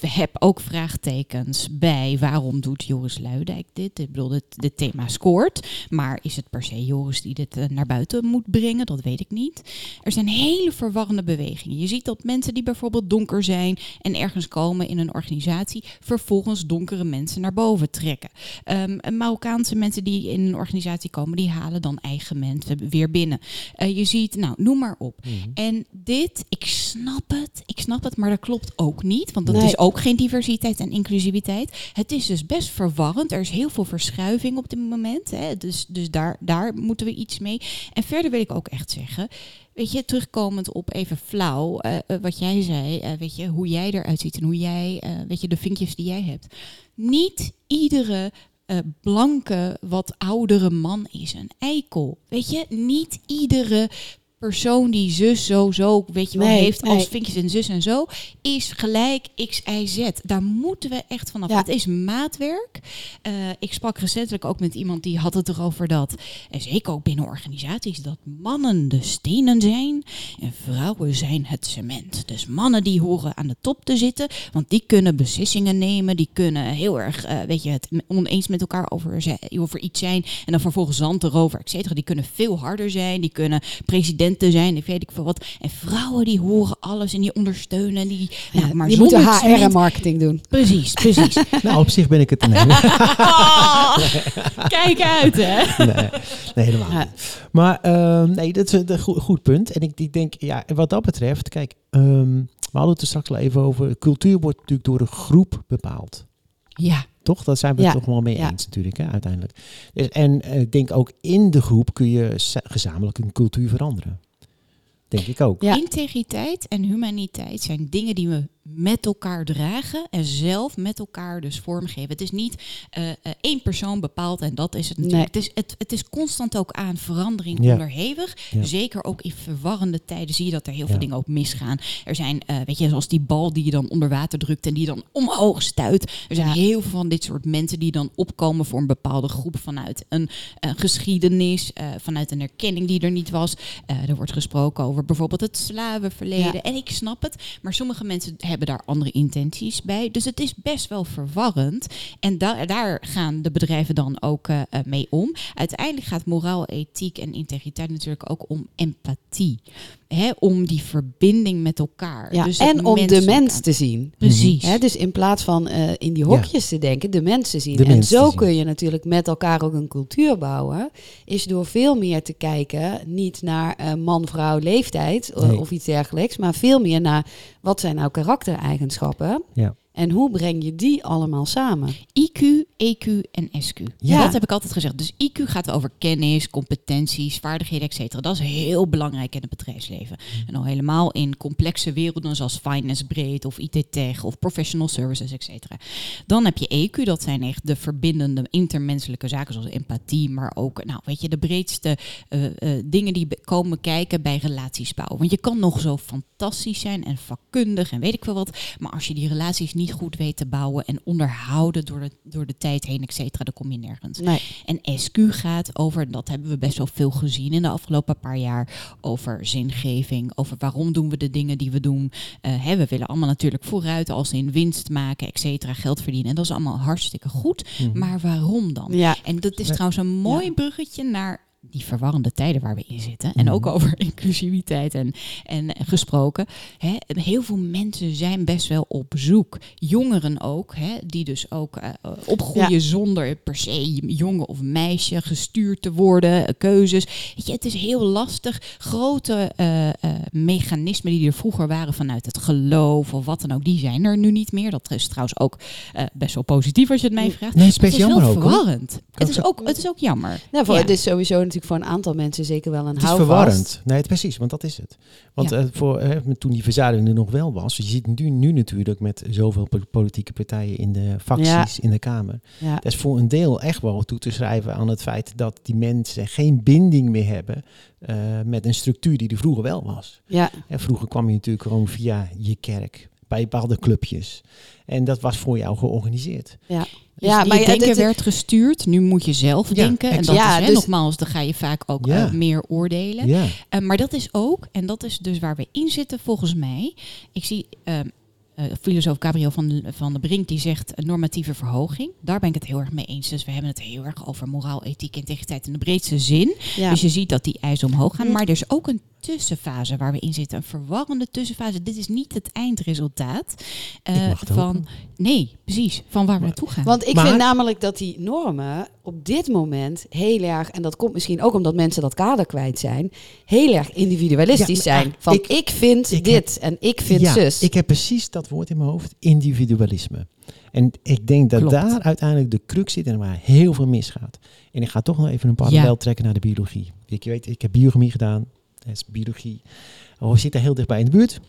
heb ook vraagtekens bij waarom doet Joris Luidijk dit? Ik bedoel, dit, dit thema scoort, maar is het per se Joris die dit eh, naar buiten moet brengen? Dat weet ik niet. Er zijn hele verwarrende bewegingen. Je ziet dat mensen die bijvoorbeeld donker zijn en ergens komen in een organisatie, vervolgens donkere mensen naar boven trekken. Ehm, en Marokkaanse mensen die in een organisatie komen, die halen dan eigen mensen weer binnen. Eh, je ziet, nou, noem maar op. Mhm. En dit, ik snap het, ik snap het, maar dat klopt ook niet. Want dat Nee. is ook geen diversiteit en inclusiviteit. Het is dus best verwarrend. Er is heel veel verschuiving op dit moment. Hè. Dus, dus daar, daar moeten we iets mee. En verder wil ik ook echt zeggen. Weet je, terugkomend op even flauw, eh, eh, wat jij zei, eh, weet je, hoe jij eruit ziet en hoe jij, weet je, de vinkjes die jij hebt. Niet iedere blanke, wat oudere man is een eikel. Weet je, niet iedere persoon die zus zo zo, weet je wel, Nee, heeft als nee. vinkjes en zus en zo, is gelijk X, Y, Z. Daar moeten we echt vanaf. Ja. Het is maatwerk. Eh, ik sprak recentelijk ook met iemand die had het erover dat, en zeker ook binnen organisaties, dat mannen de stenen zijn en vrouwen zijn het cement. Dus mannen die horen aan de top te zitten, want die kunnen beslissingen nemen, die kunnen heel erg, eh, weet je, het oneens met elkaar over, over iets zijn en dan vervolgens zand erover, et cetera. Die kunnen veel harder zijn, die kunnen presidenten zijn, ik weet ik veel wat. En vrouwen die horen alles en die ondersteunen en die, Ja, nou, maar die moeten zonder HR en cement- marketing doen. Precies, precies. Nou, op zich ben ik het te nemen. Kijk uit, hè? nee, nee, helemaal Ja. niet. Maar ehm, nee, dat is een goed, goed punt. En ik, ik denk, ja, wat dat betreft, kijk, ehm, we hadden het er straks al even over. Cultuur wordt natuurlijk door een groep bepaald. Ja, Toch? Dat zijn we Ja, het toch wel mee ja. eens natuurlijk, hè, uiteindelijk. Dus, en eh, ik denk ook in de groep kun je gezamenlijk een cultuur veranderen. Denk ik ook. Ja. Integriteit en humaniteit zijn dingen die we met elkaar dragen en zelf met elkaar dus vormgeven. Het is niet eh, eh, één persoon bepaalt en dat is het natuurlijk. Het, is, het, het is constant ook aan verandering Ja. onderhevig. Ja. Zeker ook in verwarrende tijden zie je dat er heel Ja. veel dingen ook misgaan. Er zijn, eh, weet je, zoals die bal die je dan onder water drukt en die dan omhoog stuit. Er zijn heel veel van dit soort mensen die dan opkomen voor een bepaalde groep vanuit een geschiedenis, vanuit een erkenning die er niet was. Er wordt gesproken over bijvoorbeeld het slavenverleden. En ik snap het, maar sommige mensen hebben daar andere intenties bij. Dus het is best wel verwarrend. En da- daar gaan de bedrijven dan ook eh, eh, mee om. Uiteindelijk gaat moraal, ethiek en integriteit natuurlijk ook om empathie. Hè, om die verbinding met elkaar. Ja, Dus en om de mens te zien. Precies. Hè, dus in plaats van eh, in die hokjes te denken, de mensen zien. De en mens te zo zien. kun je natuurlijk met elkaar ook een cultuur bouwen. Is door veel meer te kijken, niet naar eh, man, vrouw, leeftijd eh, Nee. of iets dergelijks. Maar veel meer naar wat zijn nou karaktereigenschappen. Ja. En hoe breng je die allemaal samen? IQ, EQ en SQ. Ja. Dat heb ik altijd gezegd. Dus IQ gaat over kennis, competenties, vaardigheden, et cetera. Dat is heel belangrijk in het bedrijfsleven. En al helemaal in complexe werelden zoals finance breed of IT-tech of professional services, et cetera. Dan heb je EQ, dat zijn echt de verbindende intermenselijke zaken zoals empathie, maar ook, nou weet je, de breedste eh, eh, dingen die komen kijken bij relaties bouwen. Want je kan nog zo fantastisch zijn en vakkundig en weet ik veel wat, maar als je die relaties niet goed weet te bouwen en onderhouden door de, door de tijd heen, et cetera, dan kom je nergens. Nee. En SQ gaat over, dat hebben we best wel veel gezien in de afgelopen paar jaar, over zingeving, over waarom doen we de dingen die we doen. Eh, hè, we willen allemaal natuurlijk vooruit als in winst maken, et cetera, geld verdienen. En dat is allemaal hartstikke goed. Mhm. Maar waarom dan? Ja, En dat is trouwens een mooi bruggetje naar die verwarrende tijden waar we in zitten. En ook Mhm. over inclusiviteit en, en gesproken. Hè, heel veel mensen zijn best wel op zoek. Jongeren ook, hè, die dus ook eh, opgroeien Ja. zonder per se jongen of meisje gestuurd te worden, eh, keuzes. Weet je, het is heel lastig. Grote eh, eh, mechanismen die er vroeger waren vanuit het geloof of wat dan ook, die zijn er nu niet meer. Dat is trouwens ook eh, best wel positief als je het mij vraagt. Nee, het is Het best is wel jammer ook. hoor. Het is, ook, het is ook jammer. nou, voor, Ja. het is sowieso natuurlijk voor een aantal mensen zeker wel een Het is houvast. verwarrend. Nee, het, precies, want dat is het. Want Ja. eh, voor, eh, toen die verzuiling er nog wel was, je ziet nu, nu natuurlijk met zoveel po- politieke partijen in de fracties in de Kamer. Ja. Dat is voor een deel echt wel toe te schrijven aan het feit dat die mensen geen binding meer hebben eh, met een structuur die er vroeger wel was. Ja. En vroeger kwam je natuurlijk gewoon via je kerk, bij bepaalde clubjes. En dat was voor jou georganiseerd. Ja. Dus Ja, je maar ja, denken dit- werd gestuurd. Nu moet je zelf Ja, denken. En dat. Ja, is, hè, dus- nogmaals, dan ga je vaak ook Ja. eh, meer oordelen. Eh, maar dat is ook, en dat is dus waar we in zitten volgens mij. Ik zie ehm, eh, filosoof Gabriel van, van de Brink die zegt normatieve verhoging. Daar ben ik het heel erg mee eens. Dus we hebben het heel erg over moraal, ethiek, integriteit in de breedste zin. Dus je ziet dat die eisen omhoog gaan. Ja. Maar er is ook een tussenfase waar we in zitten. Een verwarrende tussenfase. Dit is niet het eindresultaat eh, van. hopen. Nee, precies. Van waar we naartoe gaan. Want ik Maar- vind namelijk dat die normen op dit moment heel erg, en dat komt misschien ook omdat mensen dat kader kwijt zijn, heel erg individualistisch Ja, maar, zijn. Van ik- ik, vind ik dit en ik vind ja, zus. ik heb precies dat woord in mijn hoofd, individualisme. En ik denk dat Klopt. daar uiteindelijk de crux zit en waar heel veel misgaat. En ik ga toch nog even een parallel Ja. trekken naar de biologie. Ik weet, ik heb biochemie gedaan, dat is biologie. Oh, we zitten heel dichtbij in de buurt.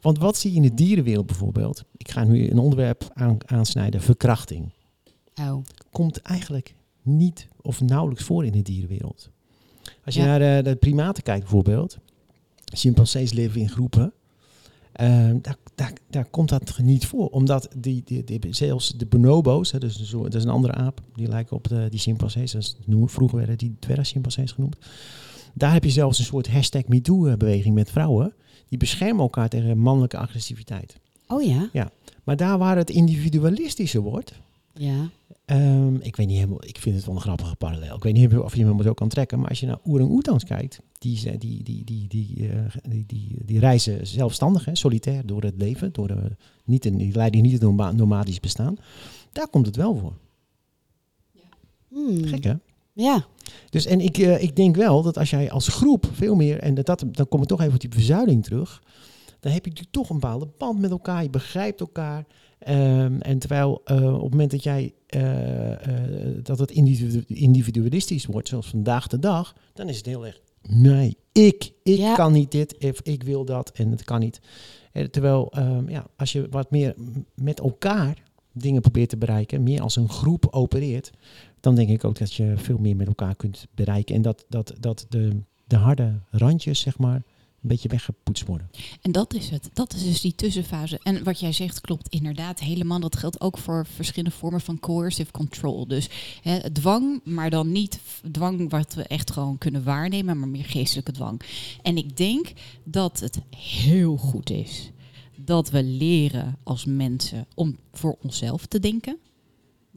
Want wat zie je in de dierenwereld bijvoorbeeld? Ik ga nu een onderwerp aan, aansnijden, verkrachting. Oh. Komt eigenlijk niet of nauwelijks voor in de dierenwereld. Als je Ja. naar de, de primaten kijkt bijvoorbeeld, chimpansees leven in groepen. Ehm, daar, daar, daar komt dat niet voor. Omdat die, die, die, zelfs de bonobo's, hè, dus een soort- dat is een andere aap, die lijken op de, die chimpansees. Dat is, vroeger werden die dwergchimpansees genoemd. Daar heb je zelfs een soort hashtag MeToo-beweging met vrouwen. Die beschermen elkaar tegen mannelijke agressiviteit. oh ja? Maar daar waar het individualistischer wordt, Ja. Ehm, ik weet niet helemaal, ik vind het wel een grappige parallel. Ik weet niet of je hem zo kan trekken, maar als je naar orang-oetangs kijkt, die, die, die, die, die, eh, die, die, die reizen zelfstandig, hè, solitair door het leven, door de, niet een, die leiden niet het noma- nomadisch bestaan. Daar komt het wel voor. Hmm. Gek hè? Ja. Dus en ik, eh, ik denk wel dat als jij als groep veel meer, en dat, dat, dan kom ik toch even op die verzuiling terug, dan heb je natuurlijk toch een bepaalde band met elkaar, je begrijpt elkaar. Ehm, en terwijl eh, op het moment dat jij eh, dat het individu- individualistisch wordt, zoals vandaag de dag, dan is het heel erg nee, ik, ik Ja. kan niet dit, of ik wil dat en het kan niet. Terwijl ehm, ja, als je wat meer met elkaar dingen probeert te bereiken, meer als een groep opereert, dan denk ik ook dat je veel meer met elkaar kunt bereiken. En dat, dat, dat de, de harde randjes, zeg maar, een beetje weggepoetst worden. En dat is het. Dat is dus die tussenfase. En wat jij zegt klopt inderdaad helemaal. Dat geldt ook voor verschillende vormen van coercive control. Dus hè, dwang, maar dan niet dwang wat we echt gewoon kunnen waarnemen, maar meer geestelijke dwang. En ik denk dat het heel goed is dat we leren als mensen om voor onszelf te denken.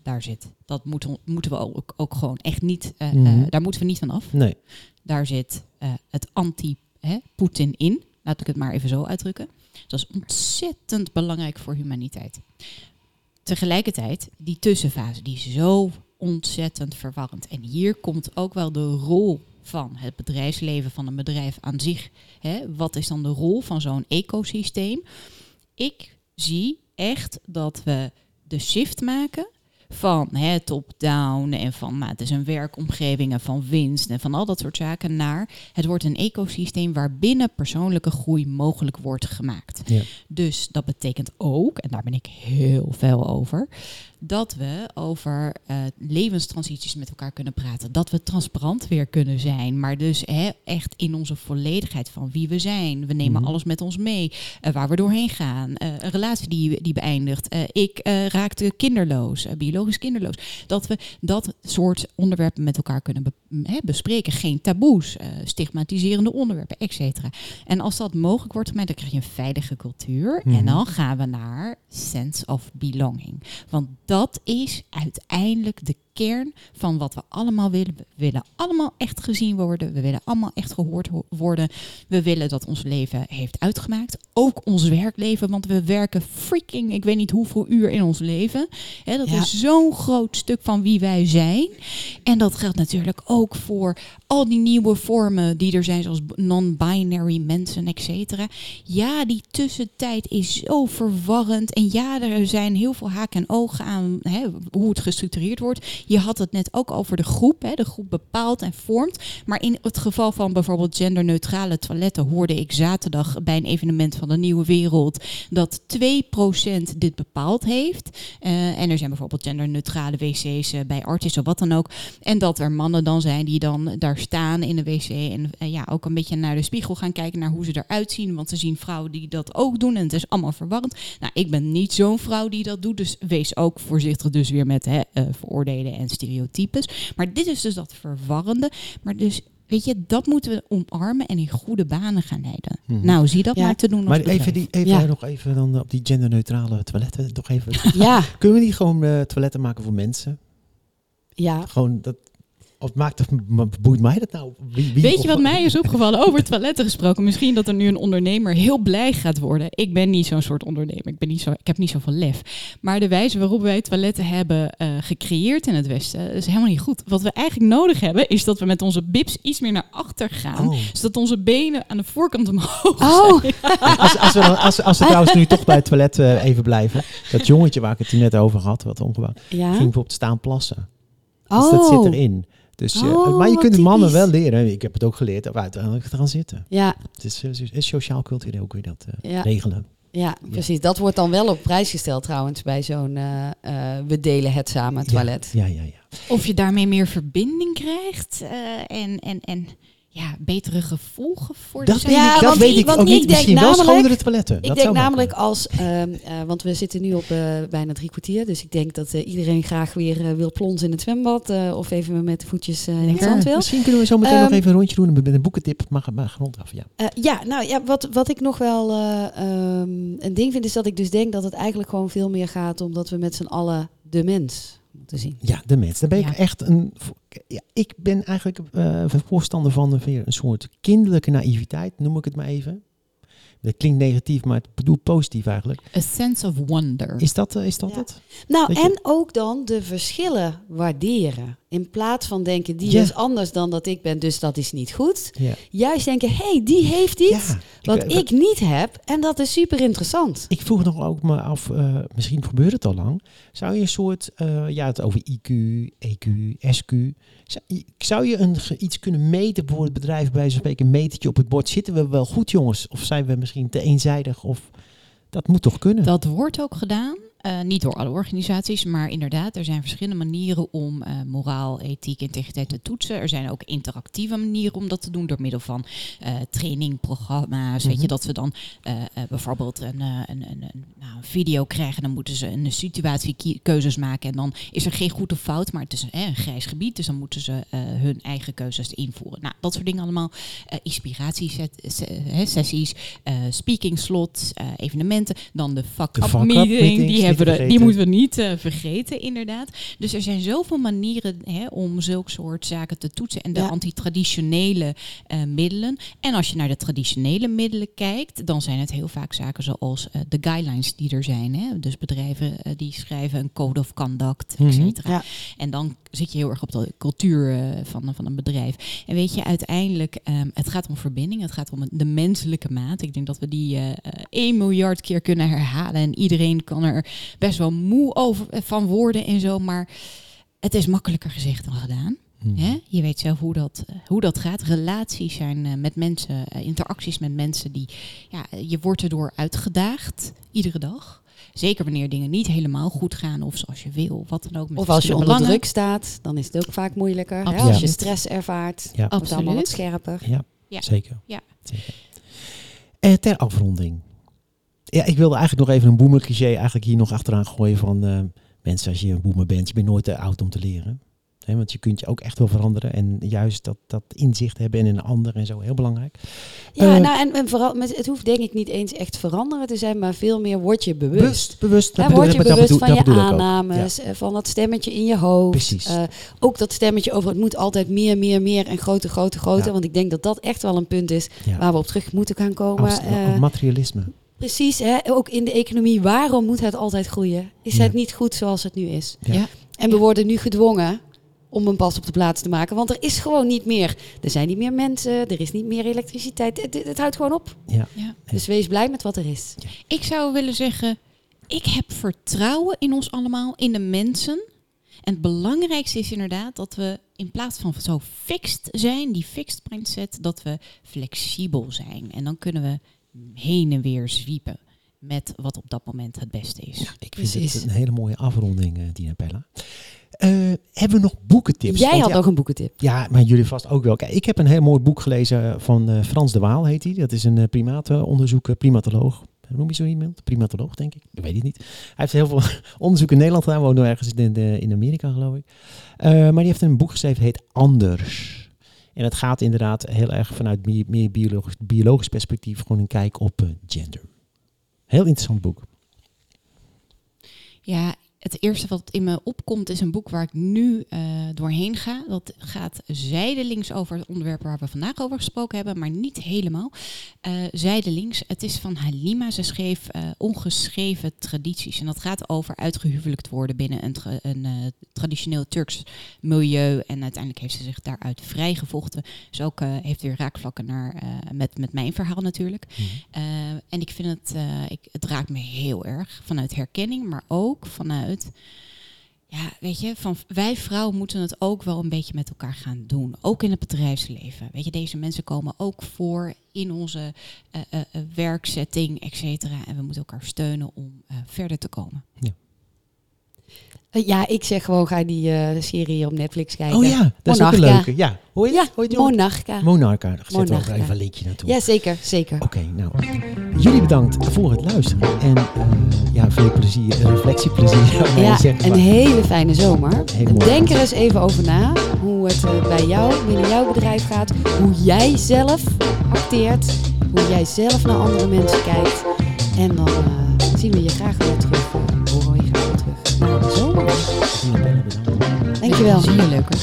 Daar zit. Dat moeten, moeten we ook, ook gewoon echt niet. eh, eh, Mhm. daar moeten we niet van af. Nee. Daar zit eh, het anti-Poetin in. Laat ik het maar even zo uitdrukken. Dat is ontzettend belangrijk voor humaniteit. Tegelijkertijd, die tussenfase, die is zo ontzettend verwarrend. En hier komt ook wel de rol van het bedrijfsleven van een bedrijf aan zich. Hè? Wat is dan de rol van zo'n ecosysteem? Ik zie echt dat we de shift maken van top-down en van nou, het is een werkomgeving en van winst en van al dat soort zaken naar het wordt een ecosysteem waarbinnen persoonlijke groei mogelijk wordt gemaakt. Ja. Dus dat betekent ook, en daar ben ik heel veel over, dat we over eh, levenstransities met elkaar kunnen praten. Dat we transparant weer kunnen zijn, maar dus hè, echt in onze volledigheid van wie we zijn. We nemen Mhm. alles met ons mee, eh, waar we doorheen gaan. Eh, een relatie die, die beëindigt. Ik raakte kinderloos, biologisch kinderloos. Dat we dat soort onderwerpen met elkaar kunnen be- m, hè, bespreken. Geen taboes, eh, stigmatiserende onderwerpen, et cetera. En als dat mogelijk wordt gemaakt, dan krijg je een veilige cultuur. Mhm. En dan gaan we naar sense of belonging. Want dat is uiteindelijk de kern van wat we allemaal willen. We willen allemaal echt gezien worden. We willen allemaal echt gehoord ho- worden. We willen dat ons leven heeft uitgemaakt. Ook ons werkleven, want we werken freaking, ik weet niet hoeveel uur in ons leven. Dat Ja. is zo'n groot stuk van wie wij zijn. En dat geldt natuurlijk ook voor al die nieuwe vormen die er zijn, zoals non-binary mensen, et cetera. Ja, die tussentijd is zo verwarrend. En ja, er zijn heel veel haken en ogen aan hè, hoe het gestructureerd wordt. Je had het net ook over de groep. Hè. De groep bepaalt en vormt. Maar in het geval van bijvoorbeeld genderneutrale toiletten hoorde ik zaterdag bij een evenement van de Nieuwe Wereld dat 2% dit bepaald heeft. Eh, en er zijn bijvoorbeeld genderneutrale wc's eh, bij artis of wat dan ook. En dat er mannen dan zijn die dan daar staan in de wc en eh, ja, ook een beetje naar de spiegel gaan kijken naar hoe ze eruit zien. Want ze zien vrouwen die dat ook doen en het is allemaal verwarrend. Nou, ik ben niet zo'n vrouw die dat doet, dus wees ook voorzichtig dus weer met hè, eh, en stereotypes. Maar dit is dus dat verwarrende. Maar dus, weet je, dat moeten we omarmen en in goede banen gaan leiden. Mhm. Nou, zie dat Ja. maar te doen Maar even, die, even Ja. nog even dan op die genderneutrale toiletten. Toch even. Ja, Kunnen we niet gewoon eh, toiletten maken voor mensen? ja. Gewoon dat. Of maakt het, boeit mij dat nou? Wie, wie- Weet je wat mij is opgevallen over toiletten gesproken? Misschien dat er nu een ondernemer heel blij gaat worden. Ik ben niet zo'n soort ondernemer. Ik, ben niet zo, ik heb niet zoveel lef. Maar de wijze waarop wij toiletten hebben eh, gecreëerd in het Westen is helemaal niet goed. Wat we eigenlijk nodig hebben is dat we met onze bips iets meer naar achter gaan. Oh. Zodat onze benen aan de voorkant omhoog Oh, zijn. Als, als, we, dan- als, als we trouwens nu toch bij het toilet eh, even blijven. Dat jongetje waar ik het hier net over had, wat ongewoon, ja. ging bijvoorbeeld staan plassen. Dus oh. dat zit erin. Dus, eh, Oh, maar je kunt de mannen wel leren. Ik heb het ook geleerd, om uiteindelijk te gaan zitten. Ja, Het is, eh, is sociaal-cultureel kun je dat eh, Ja. regelen. ja, precies. Dat wordt dan wel op prijs gesteld trouwens bij zo'n eh, eh, we delen het samen toilet. Ja, ja, ja. Of je daarmee meer verbinding krijgt eh, en, en, en ja, betere gevolgen voor Dat, de Ja, ik, dat want weet ik- want ook ik niet. denk Misschien wel namelijk- schonere toiletten. Ik dat denk wel namelijk als, ehm, eh, want we zitten nu op eh, bijna drie kwartier, dus ik denk dat eh, iedereen graag weer wil plonsen in het zwembad eh, of even met de voetjes eh, in het zand wil. Misschien kunnen we zo meteen Ehm, nog even een rondje doen met een boekentip. Mag, mag rond af, ja. Eh, ja, nou ja, wat, wat ik nog wel eh, ehm, een ding vind, is dat ik dus denk dat het eigenlijk gewoon veel meer gaat omdat we met z'n allen de mens zien. Ja, de mens. Daar ben ik Ja. echt een. Ja, ik ben eigenlijk eh, voorstander van een, weer een soort kinderlijke naïviteit, noem ik het maar even. Dat klinkt negatief, maar het bedoelt positief eigenlijk. A sense of wonder. Is dat, eh, is dat Ja. het? Nou, Weet je- en ook dan de verschillen waarderen. In plaats van denken, die Ja. is anders dan dat ik ben, dus dat is niet goed. Ja. Juist denken, hé, hey, die heeft iets Ja, wat ik niet heb. En dat is super interessant. Ik vroeg nog ook me af, eh, misschien gebeurt het al lang. Zou je een soort, eh, ja, het over IQ, EQ, SQ. Zou je, zou je een, ge- iets kunnen meten voor het bedrijf, bij zo'n spreken, een metertje op het bord? Zitten we wel goed, jongens? Of zijn we misschien te eenzijdig? Of dat moet toch kunnen? Dat wordt ook gedaan. Eh, niet door alle organisaties, maar inderdaad, er zijn verschillende manieren om eh, moraal, ethiek, integriteit te toetsen. Er zijn ook interactieve manieren om dat te doen door middel van eh trainingprogramma's. Weet Mhm. je, dat we dan bijvoorbeeld een, een, een, een, nou, een video krijgen. Dan moeten ze een situatiekeuzes maken. En dan is er geen goed of fout, maar het is eh, een grijs gebied. Dus dan moeten ze hun eigen keuzes invoeren. Nou, dat soort dingen allemaal. Inspiratiesessies, speaking slots, evenementen. Dan de fuck-up meeting. Die, hebben we, die moeten we niet eh, vergeten, inderdaad. Dus er zijn zoveel manieren hè, om zulke soort zaken te toetsen. En de Ja. antitraditionele eh, middelen. En als je naar de traditionele middelen kijkt, dan zijn het heel vaak zaken zoals eh, de guidelines die er zijn. Hè? Dus bedrijven die schrijven een code of conduct, Mhm. et cetera. Ja. En dan zit je heel erg op de cultuur eh, van, van een bedrijf. En weet je, uiteindelijk, ehm, het gaat om verbinding. Het gaat om de menselijke maat. Ik denk dat we die eh, eh, 1 miljard keer kunnen herhalen. En iedereen kan er best wel moe over, eh, van worden en zo. Maar het is makkelijker gezegd dan gedaan. Hmm. Hè? Je weet zelf hoe dat, eh, hoe dat gaat. Relaties zijn eh, met mensen, interacties met mensen die, ja, je wordt erdoor uitgedaagd, iedere dag. Zeker wanneer dingen niet helemaal goed gaan of zoals je wil, wat dan ook. Met Of als je onder belangen. druk staat, dan is het ook vaak moeilijker. Hè? Als je stress ervaart, Ja. wordt het allemaal wat scherper. Ja, Ja. zeker. Ja. zeker. Eh, ter afronding. Ja, ik wilde eigenlijk nog even een boemer cliché eigenlijk hier nog achteraan gooien van eh, mensen als je een boemer bent, je bent nooit te oud om te leren. Want je kunt je ook echt wel veranderen en juist dat, dat inzicht hebben in een ander en zo, heel belangrijk. Ja, Eh, nou en, en vooral, het hoeft denk ik niet eens echt veranderen te zijn, maar veel meer word je bewust. Bewust, bewust. Word je dat bewust bedoel- van je aannames, eh, van dat stemmetje in je hoofd. Precies. Ook dat stemmetje over het moet altijd meer, meer, meer en groter, groter, groter. Ja. Want ik denk dat dat echt wel een punt is waar we op terug moeten gaan komen. Als- Eh, materialisme. Precies, hè, ook in de economie. Waarom moet het altijd groeien? Is Ja. het niet goed zoals het nu is? Ja. En we worden nu gedwongen om een pas op de plaats te maken. Want er is gewoon niet meer. Er zijn niet meer mensen, er is niet meer elektriciteit. Het, het, het houdt gewoon op. Ja. Ja. Dus wees blij met wat er is. Ik zou willen zeggen, ik heb vertrouwen in ons allemaal, in de mensen. En het belangrijkste is inderdaad dat we in plaats van zo fixed zijn, die fixed mindset, dat we flexibel zijn. En dan kunnen we heen en weer zwiepen met wat op dat moment het beste is. Ik vind Precies. het een hele mooie afronding, eh, Dina Pella. Eh, hebben we nog boekentips? Jij Want had ja, nog een boekentip. Ja, maar jullie vast ook wel. Kijk, ik heb een heel mooi boek gelezen van eh, Frans de Waal, heet hij. Dat is een uh, primatenonderzoeker, primatoloog. Hoe Noem je zo iemand? Primatoloog, denk ik. Ik weet het niet. Hij heeft heel veel onderzoek in Nederland gedaan, woont nu ergens in, de, in Amerika, geloof ik. Uh, maar die heeft een boek geschreven, het heet Anders. En het gaat inderdaad heel erg vanuit meer, biologisch, biologisch perspectief, gewoon een kijk op uh, gender. Heel interessant boek. Ja, het eerste wat in me opkomt is een boek waar ik nu uh, doorheen ga. Dat gaat zijdelings over het onderwerp waar we vandaag over gesproken hebben, maar niet helemaal. Uh, zijdelings. Het is van Halima. Ze schreef uh, ongeschreven tradities. En dat gaat over uitgehuwelijkt worden binnen een, tra een traditioneel Turks milieu. En uiteindelijk heeft ze zich daaruit vrijgevochten. Dus ook heeft weer raakvlakken naar, met, met mijn verhaal natuurlijk. Mm -hmm. en ik vind het, ik, het raakt me heel erg vanuit herkenning, maar ook vanuit ja, weet je, van wij vrouwen moeten het ook wel een beetje met elkaar gaan doen. Ook in het bedrijfsleven. Weet je, deze mensen komen ook voor in onze uh, uh, werkzetting, et cetera. En we moeten elkaar steunen om verder te komen. Ja. Ja, ik zeg gewoon, ga die uh, serie op Netflix kijken. Oh ja, dat Monarca. is ook een leuke. Ja, hoor je, ja hoor je Monarca. Monarca. Daar zet ook even een linkje naartoe. Ja, zeker, zeker. Oké, okay, nou, jullie bedankt voor het luisteren. En uh, ja, veel plezier, reflectieplezier. Ja, zeggen, een hele fijne zomer. Denk er eens even over na, hoe het uh, bij jou, binnen jouw bedrijf gaat. Hoe jij zelf acteert. Hoe jij zelf naar andere mensen kijkt. En dan zien we je graag weer terug. Dankjewel. Zie je leuker.